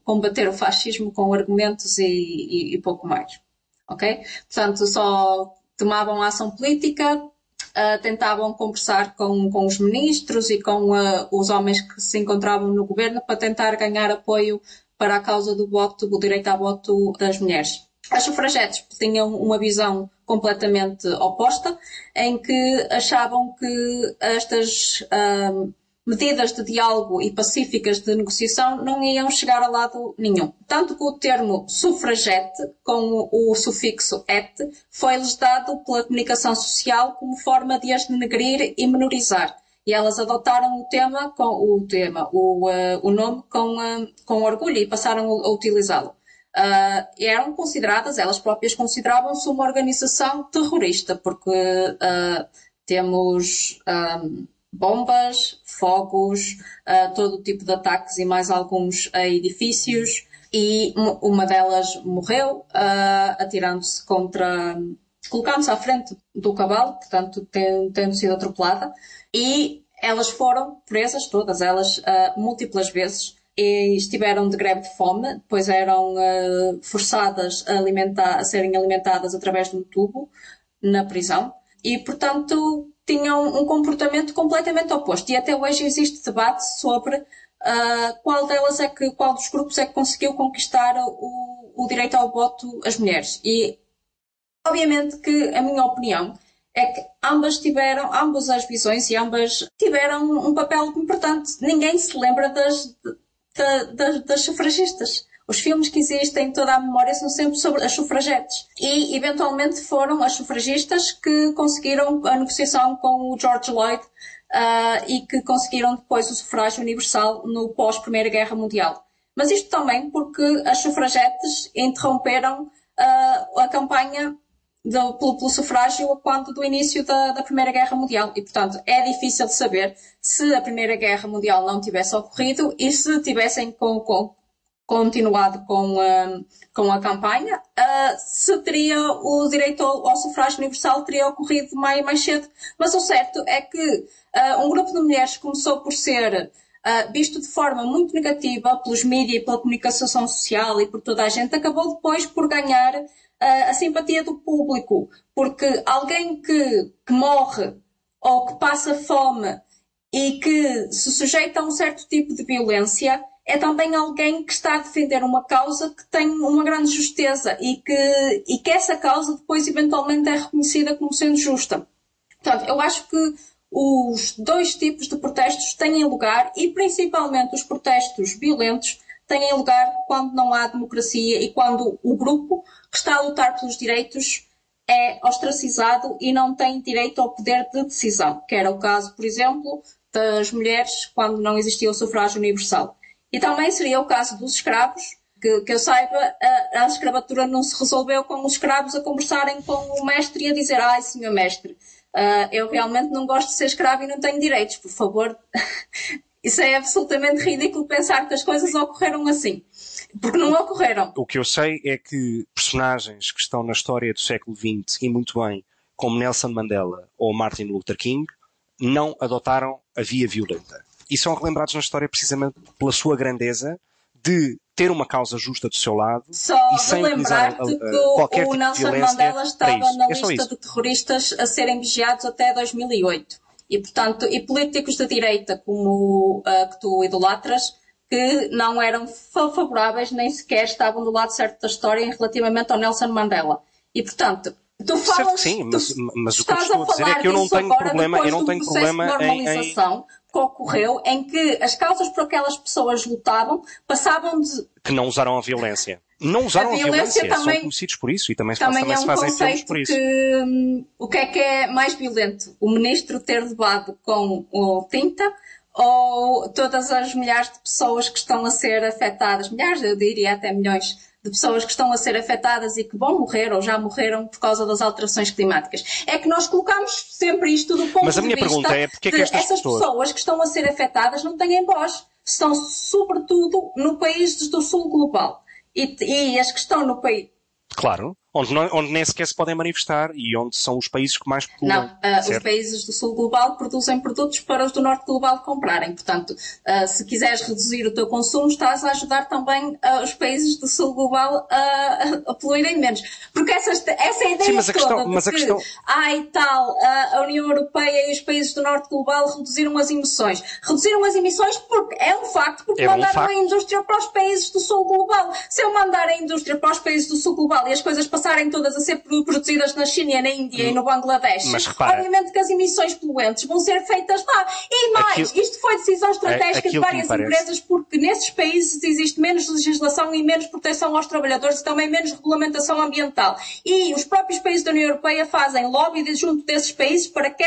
combater o fascismo com argumentos e, e, e pouco mais ok? Portanto, só tomavam ação política, uh, tentavam conversar com, com os ministros e com uh, os homens que se encontravam no governo para tentar ganhar apoio para a causa do voto, do direito ao voto das mulheres. As sufragetes tinham uma visão completamente oposta, em que achavam que estas uh, medidas de diálogo e pacíficas de negociação não iam chegar a lado nenhum. Tanto que o termo sufragete, com o sufixo et, foi-lhes dado pela comunicação social como forma de as denegrir e menorizar. E elas adotaram o tema, com, o tema, o, uh, o nome com, uh, com orgulho e passaram a, utilizá-lo. Uh, eram consideradas, elas próprias consideravam-se uma organização terrorista, porque temos um, bombas, fogos, uh, todo tipo de ataques e mais alguns a edifícios. E uma delas morreu uh, atirando-se contra, colocando-se à frente do cavalo, portanto, tendo sido atropelada. E elas foram presas, todas elas, uh, múltiplas vezes. E estiveram de greve de fome, depois eram forçadas a, alimentar, a serem alimentadas através de um tubo na prisão. E, portanto, tinham um comportamento completamente oposto. E até hoje existe debate sobre uh, qual delas é que, qual dos grupos é que conseguiu conquistar o, o direito ao voto às mulheres. E, obviamente que a minha opinião é que ambas tiveram, ambas as visões e ambas tiveram um papel importante. Ninguém se lembra das, das, das sufragistas. Os filmes que existem, toda a memória, são sempre sobre as sufragetes. E, eventualmente, foram as sufragistas que conseguiram a negociação com o George Lloyd uh, e que conseguiram depois o sufrágio universal no pós-Primeira Guerra Mundial. Mas isto também porque as sufragetes interromperam uh, a campanha do, pelo, pelo, sufrágio quando do início da, da, Primeira Guerra Mundial. E, portanto, é difícil de saber se a Primeira Guerra Mundial não tivesse ocorrido e se tivessem com, com, continuado com, uh, com a campanha, uh, se teria o direito ao, ao, sufrágio universal teria ocorrido mais, mais cedo. Mas o certo é que uh, um grupo de mulheres começou por ser visto de forma muito negativa pelos mídias e pela comunicação social e por toda a gente, acabou depois por ganhar a simpatia do público, porque alguém que, que morre ou que passa fome e que se sujeita a um certo tipo de violência é também alguém que está a defender uma causa que tem uma grande justeza e que, e que essa causa depois eventualmente é reconhecida como sendo justa. Portanto, eu acho que os dois tipos de protestos têm lugar e principalmente os protestos violentos têm lugar quando não há democracia e quando o grupo que está a lutar pelos direitos é ostracizado e não tem direito ao poder de decisão, que era o caso, por exemplo, das mulheres quando não existia o sufrágio universal. E também seria o caso dos escravos, que, que eu saiba, a, a, escravatura não se resolveu com os escravos a conversarem com o mestre e a dizer, ai, senhor mestre, uh, eu realmente não gosto de ser escravo e não tenho direitos, por favor. <laughs> Isso é absolutamente ridículo pensar que as coisas ocorreram assim. Porque não ocorreram. O que eu sei é que personagens que estão na história do século XX e muito bem, como Nelson Mandela ou Martin Luther King, não adotaram a via violenta. E são relembrados na história precisamente pela sua grandeza de ter uma causa justa do seu lado só e sem utilizar que qualquer o tipo Nelson de Mandela estava na é lista de terroristas a serem vigiados até 2008 e portanto e políticos da direita como uh, que tu idolatras que não eram favoráveis nem sequer estavam do lado certo da história relativamente ao Nelson Mandela e portanto Tu falas, sim, mas, mas o que eu estou a dizer é que eu não tenho problema, eu não tenho problema em, em, que ocorreu em que as causas por aquelas pessoas lutavam passavam de. Que não usaram a violência. Não usaram a violência, a violência também, são conhecidos por isso e também, também, também é um se fazem filmes por isso. Que, hum, o que é que é mais violento? O ministro ter levado com o tinta ou todas as milhares de pessoas que estão a ser afetadas, milhares, eu diria até milhões, de pessoas que estão a ser afetadas e que vão morrer ou já morreram por causa das alterações climáticas. É que nós colocamos sempre isto do ponto Mas a minha de pergunta é porque é que estas essas pessoas... pessoas que estão a ser afetadas não têm voz. Estão sobretudo no país do sul global. E, e as que estão no país, Claro, onde, não, onde nem sequer se podem manifestar e onde são os países que mais poluem. Não, uh, os países do sul global produzem produtos para os do norte global comprarem. Portanto, uh, se quiseres reduzir o teu consumo, estás a ajudar também uh, os países do sul global a, poluírem menos. Porque essa, essa ideia Sim, mas a questão, mas a que, questão... e tal, a União Europeia e os países do norte global reduziram as emissões. Reduziram as emissões porque é um facto, porque é mandaram um a indústria para os países do sul global. Se eu mandar a indústria para os países do sul global e as coisas passarem todas a ser produzidas na China, naÍndia hum. e no Bangladesh, Mas, repara, obviamente que as emissões poluentes vão ser feitas lá. E mais, aquilo, isto foi decisão estratégica de várias empresas porque nesses países existe menos legislação e menos proteção aos trabalhadores e também menos regulamentação ambiental. E os próprios países da União Europeia fazem lobby junto desses países para que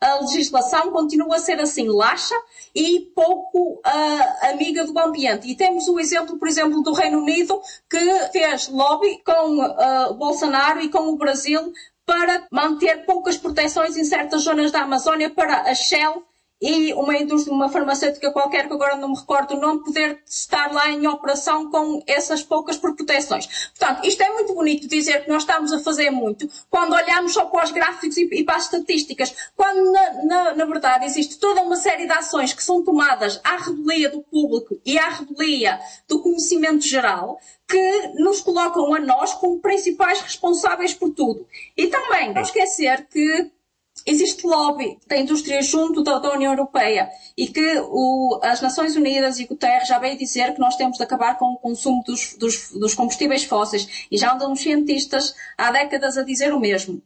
essa legislação continue a ser assim laxa e pouco uh, amiga do ambiente. E temos o exemplo, por exemplo, do Reino Unido que fez lobby com uh, Bolsonaro e com o Brasil para manter poucas proteções em certas zonas da Amazónia para a Shell e uma indústria, uma farmacêutica qualquer, que agora não me recordo o nome, poder estar lá em operação com essas poucas proteções. Portanto, isto é muito bonito dizer que nós estamos a fazer muito quando olhamos só para os gráficos e, e para as estatísticas, quando na, na, na, verdade existe toda uma série de ações que são tomadas à rebelia do público e à rebelia do conhecimento geral, que nos colocam a nós como principais responsáveis por tudo. E também não esquecer que existe lobby da indústria junto da, da União Europeia e que o, as Nações Unidas e o Guterres já veio dizer que nós temos de acabar com o consumo dos, dos, dos combustíveis fósseis. E já andam os cientistas há décadas a dizer o mesmo.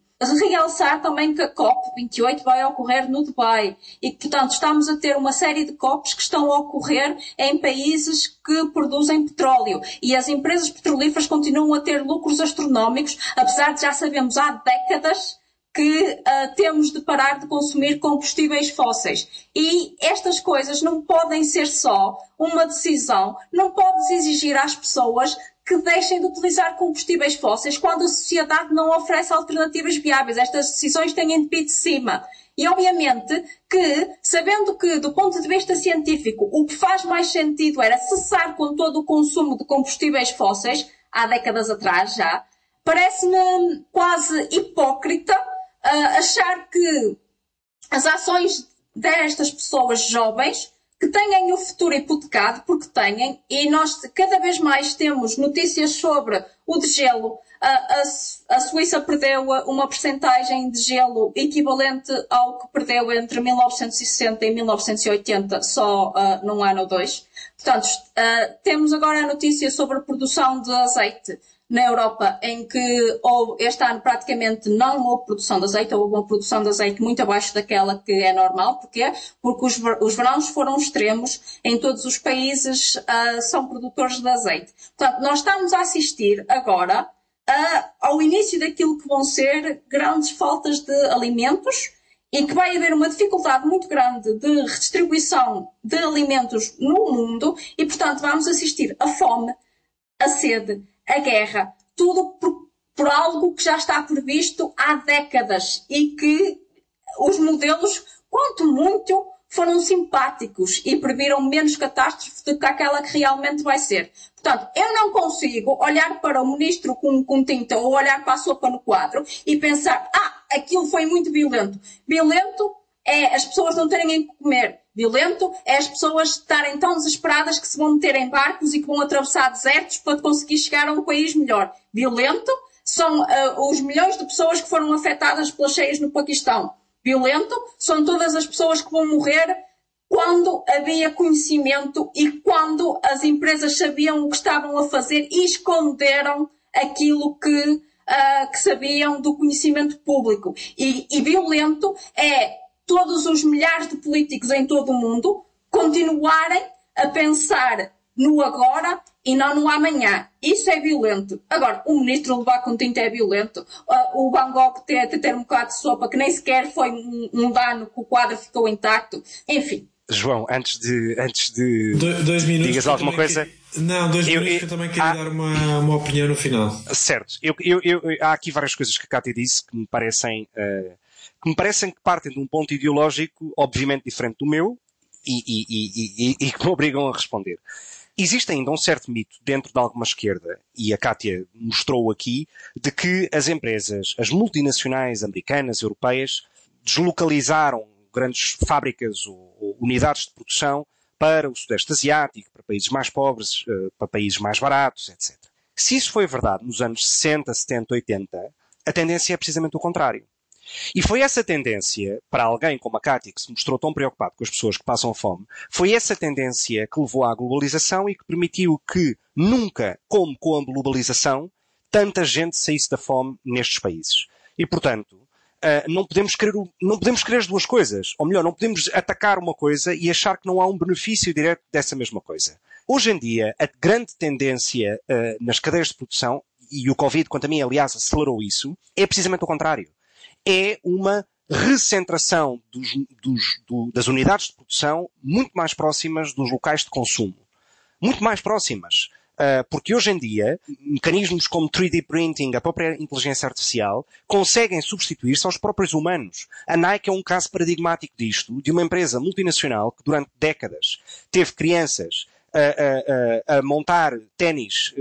realçar também que a COP28 vai ocorrer no Dubai. E que, portanto, estamos a ter uma série de COPs que estão a ocorrer em países que produzem petróleo. E as empresas petrolíferas continuam a ter lucros astronómicos, apesar de já sabemos há décadas que uh, temos de parar de consumir combustíveis fósseis. E estas coisas não podem ser só uma decisão, não podes exigir às pessoas que deixem de utilizar combustíveis fósseis quando a sociedade não oferece alternativas viáveis. Estas decisões têm de vir de cima. E obviamente que, sabendo que, do ponto de vista científico, o que faz mais sentido era cessar com todo o consumo de combustíveis fósseis, há décadas atrás já, parece-me quase hipócrita uh, achar que as ações destas pessoas jovens que têm o futuro hipotecado, porque têm, e nós cada vez mais temos notícias sobre o degelo. A, a, a Suíça perdeu uma percentagem de gelo equivalente ao que perdeu entre 1960 e 1980, só uh, num ano ou dois. Portanto, uh, temos agora a notícia sobre a produção de azeite na Europa, em que este ano praticamente não houve produção de azeite, houve uma produção de azeite muito abaixo daquela que é normal. Porquê? Porque os, os verões foram extremos em todos os países, uh, são produtores de azeite. Portanto, nós estamos a assistir agora uh, ao início daquilo que vão ser grandes faltas de alimentos e que vai haver uma dificuldade muito grande de redistribuição de alimentos no mundo e, portanto, vamos assistir a fome, a sede, a guerra, tudo por, por algo que já está previsto há décadas e que os modelos, quanto muito, foram simpáticos e previram menos catástrofe do que aquela que realmente vai ser. Portanto, eu não consigo olhar para o ministro com, com tinta ou olhar para a sopa no quadro e pensar, ah, aquilo foi muito violento. Violento é as pessoas não terem em comer. Violento é as pessoas estarem tão desesperadas que se vão meter em barcos e que vão atravessar desertos para conseguir chegar a um país melhor. Violento são uh, os milhões de pessoas que foram afetadas pelas cheias no Paquistão. Violento são todas as pessoas que vão morrer quando havia conhecimento e quando as empresas sabiam o que estavam a fazer e esconderam aquilo que, uh, que sabiam do conhecimento público. E, e violento é todos os milhares de políticos em todo o mundo continuarem a pensar no agora e não no amanhã. Isso é violento. Agora, o ministro levar com tinta é violento. Uh, o Van Gogh ter, ter um bocado de sopa que nem sequer foi um, um dano que o quadro ficou intacto. Enfim. João, antes de. Antes de Do, dois minutos. Digas alguma coisa? Que, não, dois eu, minutos eu, que eu também queria há, dar uma, uma opinião no final. Certo. Eu, eu, eu, há aqui várias coisas que a Cátia disse que me parecem. Uh, que me parecem que partem de um ponto ideológico obviamente diferente do meu e, e, e, <laughs> e, que me obrigam a responder. Existe ainda um certo mito dentro de alguma esquerda, e a Kátia mostrou aqui, de que as empresas, as multinacionais americanas, europeias, deslocalizaram grandes fábricas ou, ou unidades de produção para o Sudeste Asiático, para países mais pobres, eh, para países mais baratos, etc. Se isso foi verdade nos anos 60, 70, 80, a tendência é precisamente o contrário. E foi essa tendência, para alguém como a Cátia, que se mostrou tão preocupado com as pessoas que passam fome, foi essa tendência que levou à globalização e que permitiu que nunca, como com a globalização, tanta gente saísse da fome nestes países. E, portanto, Uh, não podemos querer, não podemos querer as duas coisas. Ou melhor, não podemos atacar uma coisa e achar que não há um benefício direto dessa mesma coisa. Hoje em dia, a grande tendência uh, nas cadeias de produção, e o Covid, quanto a mim, aliás, acelerou isso, é precisamente o contrário é uma recentração dos, dos, do, das unidades de produção muito mais próximas dos locais de consumo. Muito mais próximas. Uh, porque hoje em dia, mecanismos como 3D printing, a própria inteligência artificial, conseguem substituir-se aos próprios humanos. A Nike é um caso paradigmático disto, de uma empresa multinacional que durante décadas teve crianças a, a, a, a montar ténis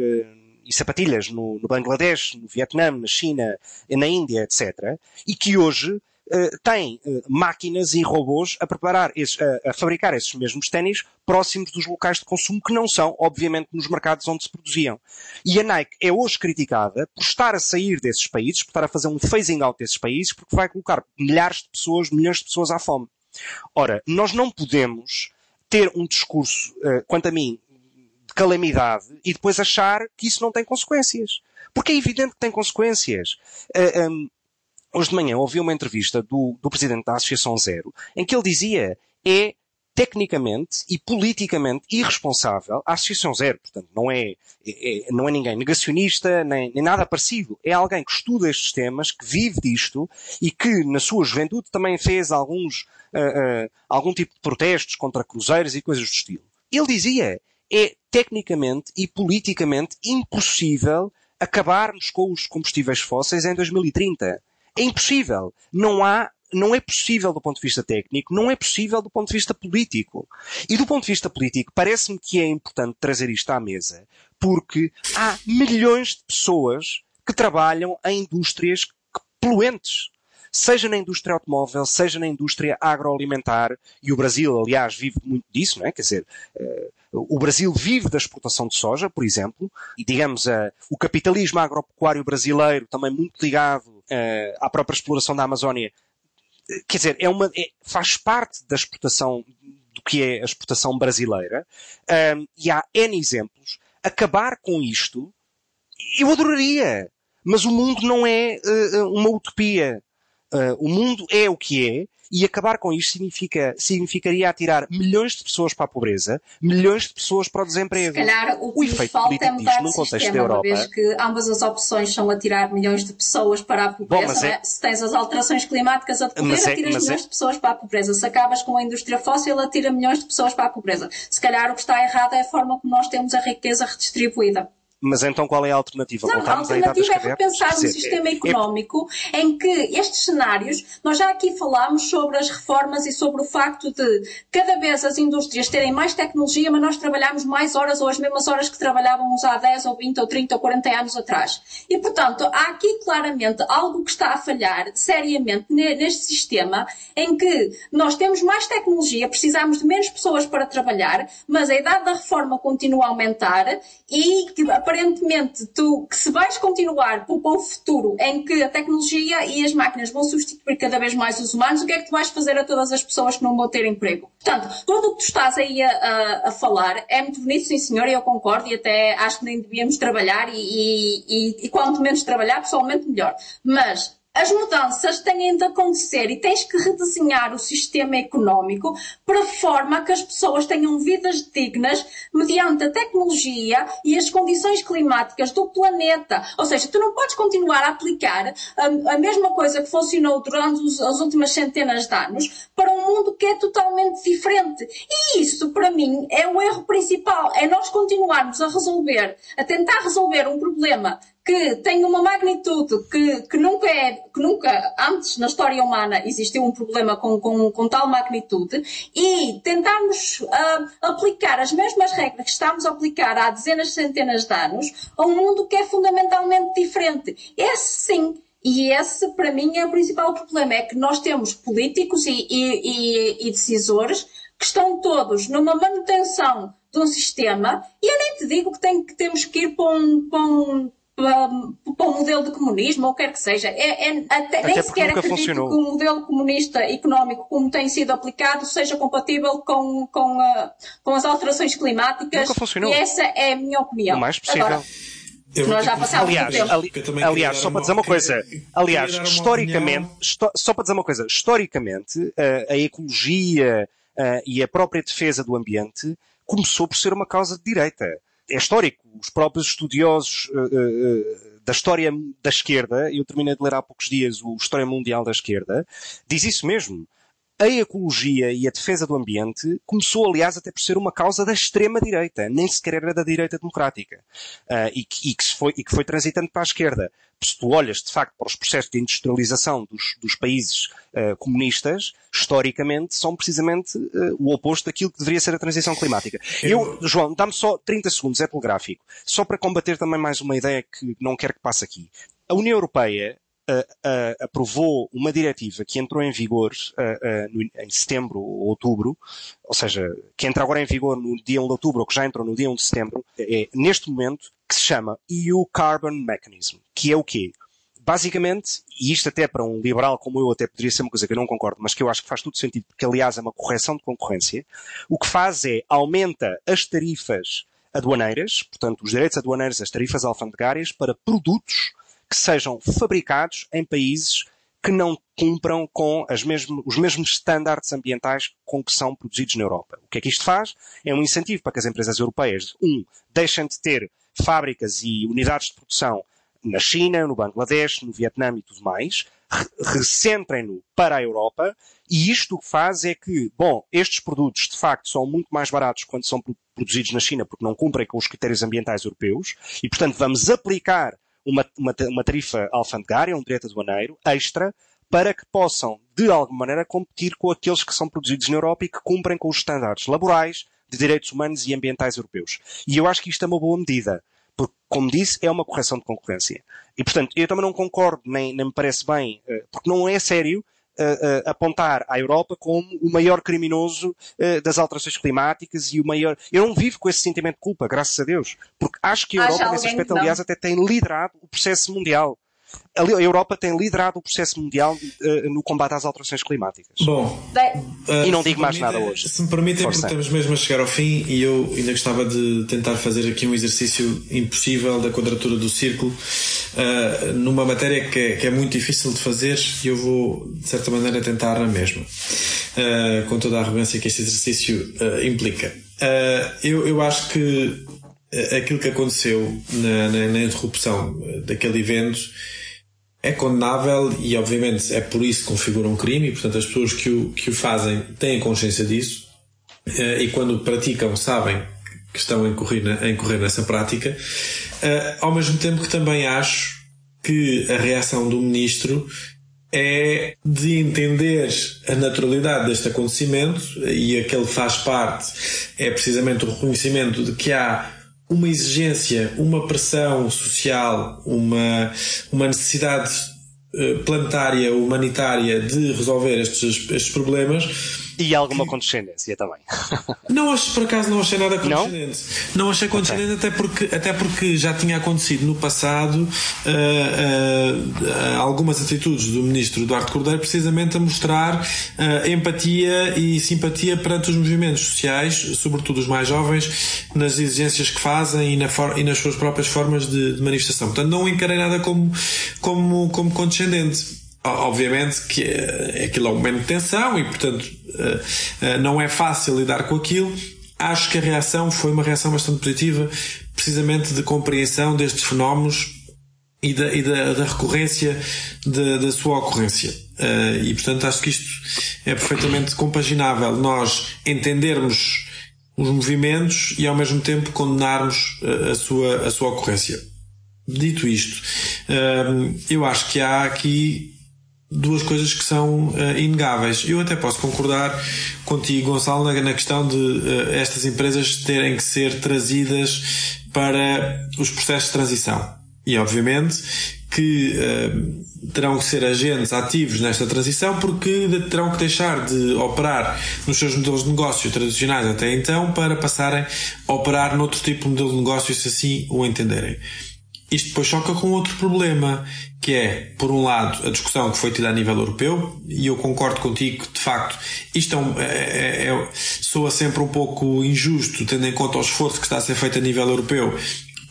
e sapatilhas no, no Bangladesh, no Vietnã, na China, na Índia, etc. E que hoje Uh, uh, máquinas e robôs a preparar esses, a, a, fabricar esses mesmos ténis próximos dos locais de consumo que não são, obviamente, nos mercados onde se produziam. E a Nike é hoje criticada por estar a sair desses países, por estar a fazer um phasing out desses países, porque vai colocar milhares de pessoas, milhões de pessoas à fome. Ora, nós não podemos ter um discurso, uh, quanto a mim, de calamidade e depois achar que isso não tem consequências. Porque é evidente que tem consequências. Uh, um, hoje de manhã ouvi uma entrevista do, do presidente da Associação Zero, em que ele dizia é tecnicamente e politicamente irresponsável a Associação Zero. Portanto, não é, é não é ninguém negacionista, nem, nem, nada parecido. É alguém que estuda estes temas, que vive disto e que, na sua juventude, também fez alguns, uh, uh, algum tipo de protestos contra cruzeiros e coisas do estilo. Ele dizia, é tecnicamente e politicamente impossível acabarmos com os combustíveis fósseis em 2030. É impossível. Não há não é possível do ponto de vista técnico, não é possível do ponto de vista político. E do ponto de vista político, parece-me que é importante trazer isto à mesa, porque há milhões de pessoas que trabalham em indústrias poluentes. Seja na indústria automóvel, seja na indústria agroalimentar, e o Brasil, aliás, vive muito disso, não é? Quer dizer, uh, o Brasil vive da exportação de soja, por exemplo, e digamos, uh, o capitalismo agropecuário brasileiro, também muito ligado uh, à própria exploração da Amazónia, quer dizer, é uma, é, faz parte da exportação do que é a exportação brasileira, um, e há N exemplos. Acabar com isto, eu adoraria, mas o mundo não é uh, uma utopia. Uh, o mundo é o que é, e acabar com isto significa, significaria atirar milhões de pessoas para a pobreza, milhões de pessoas para o desemprego. Se calhar o que o efeito falta é mudar de contexto sistema, da Europa. Uma vez que ambas as opções são atirar milhões de pessoas para a pobreza. Bom, é... Se tens as alterações climáticas a decorrer, é, atiras milhões é... de pessoas para a pobreza. Se acabas com a indústria fóssil, atira milhões de pessoas para a pobreza. Se calhar o que está errado é a forma como nós temos a riqueza redistribuída. Mas então qual é a alternativa? Não, a alternativa é repensar um sistema é, económico é... em que estes cenários, nós já aqui falámos sobre as reformas e sobre o facto de cada vez as indústrias terem mais tecnologia, mas nós trabalhamos mais horas ou as mesmas horas que trabalhávamos há 10 ou 20 ou 30 ou 40 anos atrás. E portanto, há aqui claramente algo que está a falhar seriamente neste sistema em que nós temos mais tecnologia, precisamos de menos pessoas para trabalhar, mas a idade da reforma continua a aumentar e aparentemente tu, que se vais continuar para o futuro em que a tecnologia e as máquinas vão substituir cada vez mais os humanos, o que é que tu vais fazer a todas as pessoas que não vão ter emprego? Portanto, tudo o que tu estás aí a, a, a falar é muito bonito, sim senhor, e eu concordo, e até acho que nem devíamos trabalhar, e, e, e, e quanto menos trabalhar, pessoalmente melhor. Mas as mudanças têm de acontecer e tens que redesenhar o sistema económico para forma que as pessoas tenham vidas dignas mediante a tecnologia e as condições climáticas do planeta. Ou seja, tu não podes continuar a aplicar a, a mesma coisa que funcionou durante os, as últimas centenas de anos para um mundo que é totalmente diferente. E isso, para mim, é o erro principal. É nós continuarmos a resolver, a tentar resolver um problema que tem uma magnitude que, que, nunca é, que nunca antes na história humana existiu um problema com, com, com tal magnitude e tentarmos uh, aplicar as mesmas regras que estamos a aplicar há dezenas, centenas de anos a um mundo que é fundamentalmente diferente. Esse sim e esse, para mim, é o principal problema. É que nós temos políticos e, e, e, decisores que estão todos numa manutenção de um sistema, e eu nem te digo que, tem, que temos que ir para um, para um para, para o modelo de comunismo, ou o que quer que seja. É, é, até, até nem sequer acredito funcionou. que o modelo comunista económico, como tem sido aplicado, seja compatível com, com, uh, com as alterações climáticas. Nunca funcionou. E essa é a minha opinião. O mais possível. Agora, nós já passámos aliás, ali, aliás, só para dizer uma coisa, aliás, historicamente, só para dizer uma coisa, historicamente, uh, a ecologia uh, e a própria defesa do ambiente começou por ser uma causa de direita é histórico. Os próprios estudiosos uh, uh, da história da esquerda, eu terminei de ler há poucos dias o História Mundial da Esquerda, diz isso mesmo. A ecologia e a defesa do ambiente começou, aliás, até por ser uma causa da extrema-direita, nem sequer era da direita democrática, uh, e, que, e, que foi, e que foi transitando para a esquerda se tu olhas de facto para os processos de industrialização dos, dos países uh, comunistas, historicamente são precisamente uh, o oposto daquilo que deveria ser a transição climática. Eu, João, dá-me só 30 segundos, é telegráfico, só para combater também mais uma ideia que não quero que passe aqui. A União Europeia aprovou uma diretiva que entrou em vigor no, em setembro ou outubro, ou seja, que entra agora em vigor no dia 1 de outubro ou que já entrou no dia 1 de setembro, é, neste momento que se chama EU Carbon Mechanism, que é o quê? Basicamente, e isto até para um liberal como eu até poderia ser uma coisa que eu não concordo, mas que eu acho que faz todo sentido, porque aliás é uma correção de concorrência, o que faz é aumenta as tarifas aduaneiras, portanto os direitos aduaneiros, as tarifas alfandegárias, para produtos que sejam fabricados em países que não cumpram com mesmo, os mesmos estándares ambientais com que são produzidos na Europa. O que é que isto faz? É um incentivo para que as empresas europeias, um, deixem de ter fábricas e unidades de produção na China, no Bangladesh, no Vietnã e tudo mais, recentrem-no para a Europa e isto o que faz é que, bom, estes produtos de facto são muito mais baratos quando são produzidos na China porque não cumprem com os critérios ambientais europeus e, portanto, vamos aplicar uma, uma, uma tarifa alfandegária, um direito aduaneiro extra para que possam, de alguma maneira, competir com aqueles que são produzidos na Europa e que cumprem com os estándares laborais, de direitos humanos e ambientais europeus. E eu acho que isto é uma boa medida. Porque, como disse, é uma correção de concorrência. E, portanto, eu também não concordo, nem, nem me parece bem, eh, porque não é sério uh, apontar à Europa como o maior criminoso uh, das alterações climáticas e o maior. Eu não vivo com esse sentimento de culpa, graças a Deus. Porque acho que a Europa, nesse aspecto, aliás, até tem liderado o processo mundial a Europa tem liderado o processo mundial uh, no combate às alterações climáticas. Bom, uh, e não digo mais nada hoje. Se me permitem, porque estamos mesmo a chegar ao fim e eu ainda gostava de tentar fazer aqui um exercício impossível da quadratura do círculo uh, numa matéria que é, que é, muito difícil de fazer e eu vou, de certa maneira, tentar a mesma, com toda a arrogância que este exercício implica. eu, eu acho que aquilo que aconteceu na, na, na interrupção daquele evento é condenável e, obviamente, é por isso que configura um crime e, portanto, as pessoas que o, que o fazem têm consciência disso eh, e, quando praticam, sabem que estão a incorrer, a incorrer nessa prática. Eh, ao mesmo tempo que também acho que a reação do ministro é de entender a naturalidade deste acontecimento e aquele faz parte é precisamente o reconhecimento de que há uma exigência, uma pressão social, uma, uma necessidade eh, planetária, humanitária de resolver estes, estes problemas e alguma condescendência também. <laughs> Não por acaso, não achei nada condescendente. Não, não achei condescendente okay. até, porque, até porque já tinha acontecido no passado uh, uh, algumas atitudes do ministro Eduardo Cordeiro precisamente a mostrar uh, empatia e simpatia perante os movimentos sociais, sobretudo os mais jovens, nas exigências que fazem e, na e nas suas próprias formas de, de manifestação. Portanto, não encarei nada como, como, como condescendente obviamente que uh, aquilo é um momento de tensão e, portanto, uh, uh, não é fácil lidar com aquilo. Acho que a reação foi uma reação bastante positiva, precisamente de compreensão destes fenómenos e da, e da, da recorrência de, da sua ocorrência. e, portanto, acho que isto é perfeitamente compaginável. Nós entendermos os movimentos e, ao mesmo tempo, condenarmos a sua, a sua ocorrência. Dito isto, eu acho que há aqui duas coisas que são uh, inegáveis. Eu até posso concordar contigo, Gonçalo, na, na questão de uh, estas empresas terem que ser trazidas para os processos de transição. E, obviamente, que uh, terão que ser agentes ativos nesta transição porque terão que deixar de operar nos seus modelos de negócio tradicionais até então para passarem a operar noutro tipo de modelo de negócio se assim o entenderem. Isto depois choca com outro problema, que é, por um lado, a discussão que foi tida a nível europeu, e eu concordo contigo que, de facto, isto é, um, é, é, é, soa sempre um pouco injusto, tendo em conta o esforço que está a ser feito a nível europeu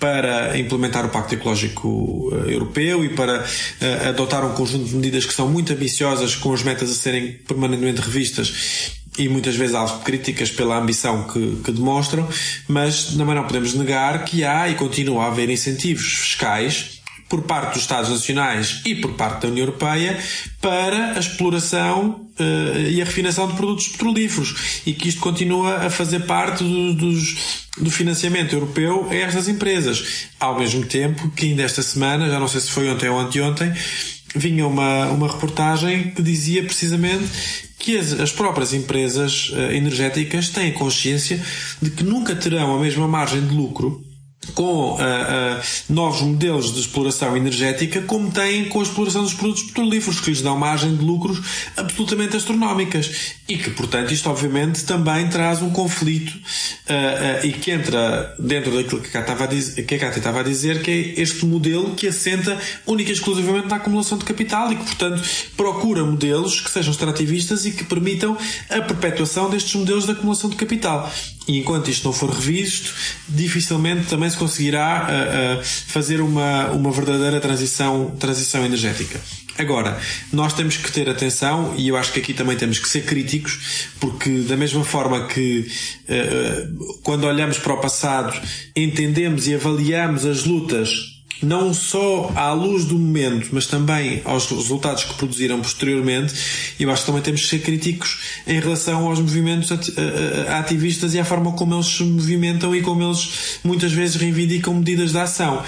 para implementar o Pacto Ecológico eh, Europeu e para uh, adotar um conjunto de medidas que são muito ambiciosas, com as metas a serem permanentemente revistas e muitas vezes alvo críticas pela ambição que, que, demonstram, mas também não podemos negar que há e continua a haver incentivos fiscais por parte dos Estados Nacionais e por parte da União Europeia para a exploração uh, e a refinação de produtos petrolíferos e que isto continua a fazer parte do, dos, do financiamento europeu a estas empresas. Ao mesmo tempo que ainda esta semana, já não sei se foi ontem ou anteontem, vinha uma, uma reportagem que dizia precisamente que as, as próprias empresas uh, energéticas têm consciência de que nunca terão a mesma margem de lucro com uh, uh, novos modelos de exploração energética, como têm com a exploração dos produtos petrolíferos, que lhes dão margem de lucros absolutamente astronómicas. E que, portanto, isto obviamente também traz um conflito uh, e que entra dentro daquilo que a Cátia estava a dizer, que é este modelo que assenta única e exclusivamente na acumulação de capital e que, portanto, procura modelos que sejam extrativistas e que permitam a perpetuação destes modelos de acumulação de capital. E enquanto isto não for revisto, dificilmente também se conseguirá uh, uh, fazer uma, uma verdadeira transição, transição energética. Agora, nós temos que ter atenção e eu acho que aqui também temos que ser críticos, porque da mesma forma que uh, quando olhamos para o passado entendemos e avaliamos as lutas não só à luz do momento, mas também aos resultados que produziram posteriormente, eu acho que também temos que ser críticos em relação aos movimentos ativistas e à forma como eles se movimentam e como eles muitas vezes reivindicam medidas de ação.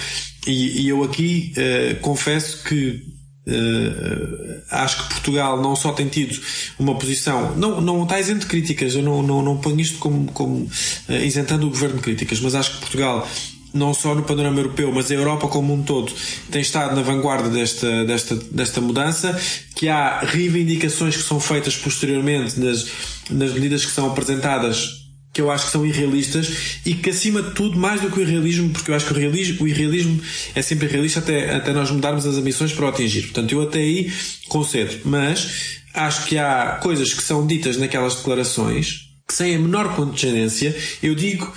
E, e eu aqui uh, confesso que Uh, acho que Portugal não só tem tido uma posição, não, não está isento de críticas, eu não, não, não ponho isto como, como uh, isentando o governo de críticas, mas acho que Portugal não só no panorama europeu, mas a Europa como um todo tem estado na vanguarda desta, desta, desta mudança, que há reivindicações que são feitas posteriormente nas, nas medidas que são apresentadas que eu acho que são irrealistas e que acima de tudo, mais do que o irrealismo, porque eu acho que o irrealismo, o irrealismo é sempre realista até, até nós mudarmos as ambições para o atingir. Portanto, eu até aí concedo. Mas acho que há coisas que são ditas naquelas declarações que sem a menor condescendência, eu digo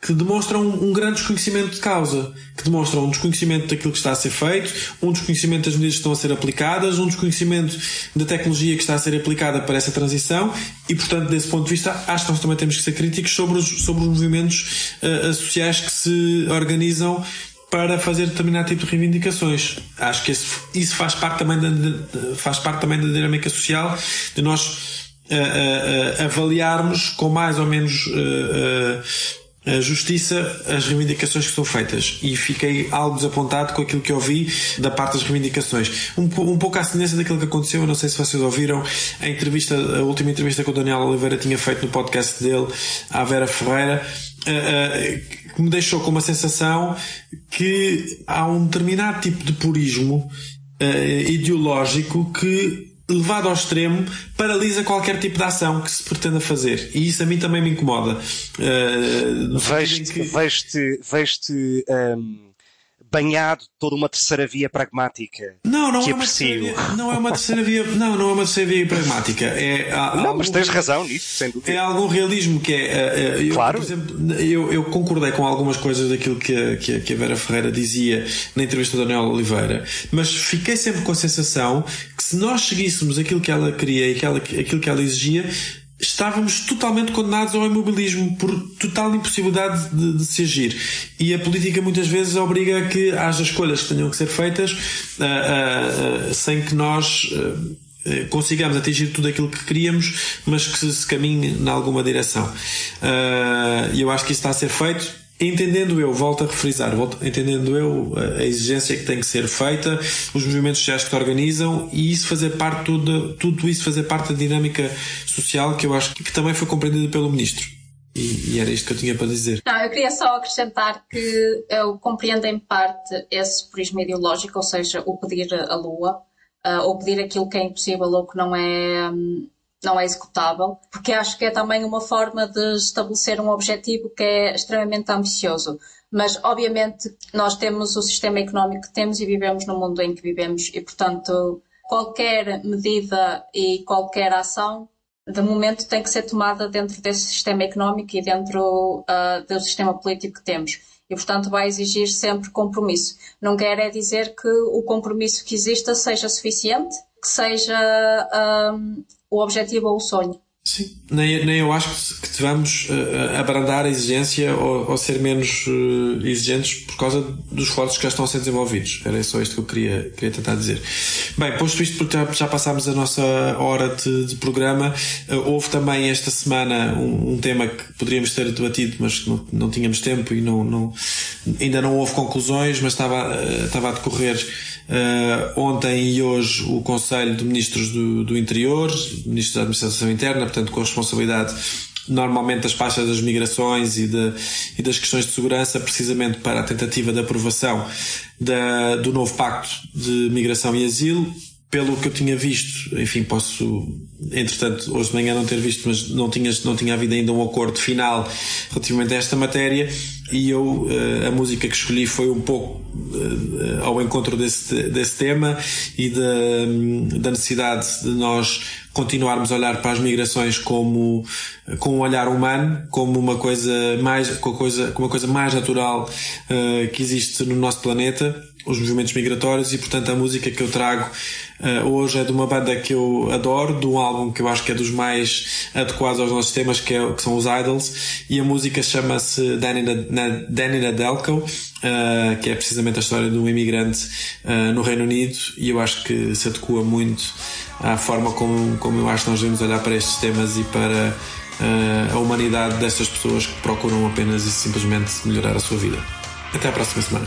que demonstram um grande desconhecimento de causa, que demonstram um desconhecimento daquilo que está a ser feito, um desconhecimento das medidas que estão a ser aplicadas, um desconhecimento da tecnologia que está a ser aplicada para essa transição e, portanto, desse ponto de vista, acho que nós também temos que ser críticos sobre os, sobre os movimentos uh, sociais que se organizam para fazer determinado tipo de reivindicações. Acho que esse, isso faz parte também da, faz parte também da dinâmica social de nós uh, uh, avaliarmos com mais ou menos a justiça as reivindicações que são feitas e fiquei algo desapontado com aquilo que ouvi da parte das reivindicações. Um, um pouco à semelhança daquilo que aconteceu, eu não sei se vocês ouviram, a entrevista, a última entrevista que o Daniel Oliveira tinha feito no podcast dele à Vera Ferreira, uh, uh, que me deixou com uma sensação que há um determinado tipo de purismo uh, ideológico que levado ao extremo, paralisa qualquer tipo de ação que se pretenda fazer. E isso a mim também me incomoda. Uh, Vejo-te, que... vejo-te, vejo-te um, banhado de toda uma terceira via pragmática. Não, não que é uma terceira via, não é uma terceira via, não, não é uma terceira via pragmática. É, há, não, algum, mas tens razão nisso, sem dúvida. É algum realismo que é, é, é eu, claro. por exemplo, eu, eu concordei com algumas coisas daquilo que a, que a Vera Ferreira dizia na entrevista do Daniel Oliveira, mas fiquei sempre com a sensação que se nós seguíssemos aquilo que ela queria e aquilo que ela exigia, estávamos totalmente condenados ao imobilismo por total impossibilidade de, de, se agir. E a política muitas vezes obriga a que haja escolhas que tenham que ser feitas uh, uh, uh, sem que nós consigamos atingir tudo aquilo que queríamos, mas que se, se caminhe em alguma direção. E eu acho que isso está a ser feito Entendendo eu, volto a refrisar, volto, entendendo eu a exigência que tem que ser feita, os movimentos sociais que organizam e isso fazer parte, tudo, tudo isso fazer parte da dinâmica social que eu acho que também foi compreendida pelo Ministro. E, e, era isto que eu tinha para dizer. Não, eu queria só acrescentar que eu compreendo em parte esse purismo ideológico, ou seja, o pedir a Lua, uh, ou pedir aquilo que é impossível ou que não é. Um, não é executável, porque acho que é também uma forma de estabelecer um objetivo que é extremamente ambicioso. Mas, obviamente, nós temos o sistema económico que temos e vivemos no mundo em que vivemos e, portanto, qualquer medida e qualquer ação, de momento, tem que ser tomada dentro desse sistema económico e dentro uh, do sistema político que temos. E, portanto, vai exigir sempre compromisso. Não quer é dizer que o compromisso que exista seja suficiente, que seja um, o objetivo ou o sonho. Sim, nem, nem eu acho que devamos uh, abrandar a exigência ou, ou ser menos uh, exigentes por causa dos esforços que já estão a ser desenvolvidos. Era só isto que eu queria, queria tentar dizer. Bem, posto isto, porque já, já passámos a nossa hora de, de programa, uh, houve também esta semana um, um, tema que poderíamos ter debatido, mas não, não tínhamos tempo e não, não, ainda não houve conclusões, mas estava, estava a decorrer Uh, ontem e hoje o Conselho de Ministros do, do Interior, Ministros da Administração Interna, portanto com responsabilidade normalmente das pastas das migrações e, de, e das questões de segurança, precisamente para a tentativa de aprovação da, do novo Pacto de Migração e Asilo. Pelo que eu tinha visto, enfim, posso, entretanto, hoje de manhã não ter visto, mas não tinha, não tinha havido ainda um acordo final relativamente a esta matéria e eu eh, a música que escolhi foi um pouco eh, ao encontro desse, desse tema e da, da necessidade de nós continuarmos a olhar para as migrações como com um olhar humano, como uma coisa mais, com, coisa, com uma coisa mais natural uh, que existe no nosso planeta os movimentos migratórios e, portanto, a música que eu trago uh, hoje é de uma banda que eu adoro, de um álbum que eu acho que é dos mais adequados aos nossos temas, que, é, que são os Idols, e a música chama-se Danny, Danny Nadelko, uh, que é precisamente a história de um imigrante uh, no Reino Unido, e eu acho que se adequa muito à forma como, como eu acho que nós devemos olhar para estes temas e para a humanidade destas pessoas que procuram apenas e simplesmente melhorar a sua vida. Até a próxima semana.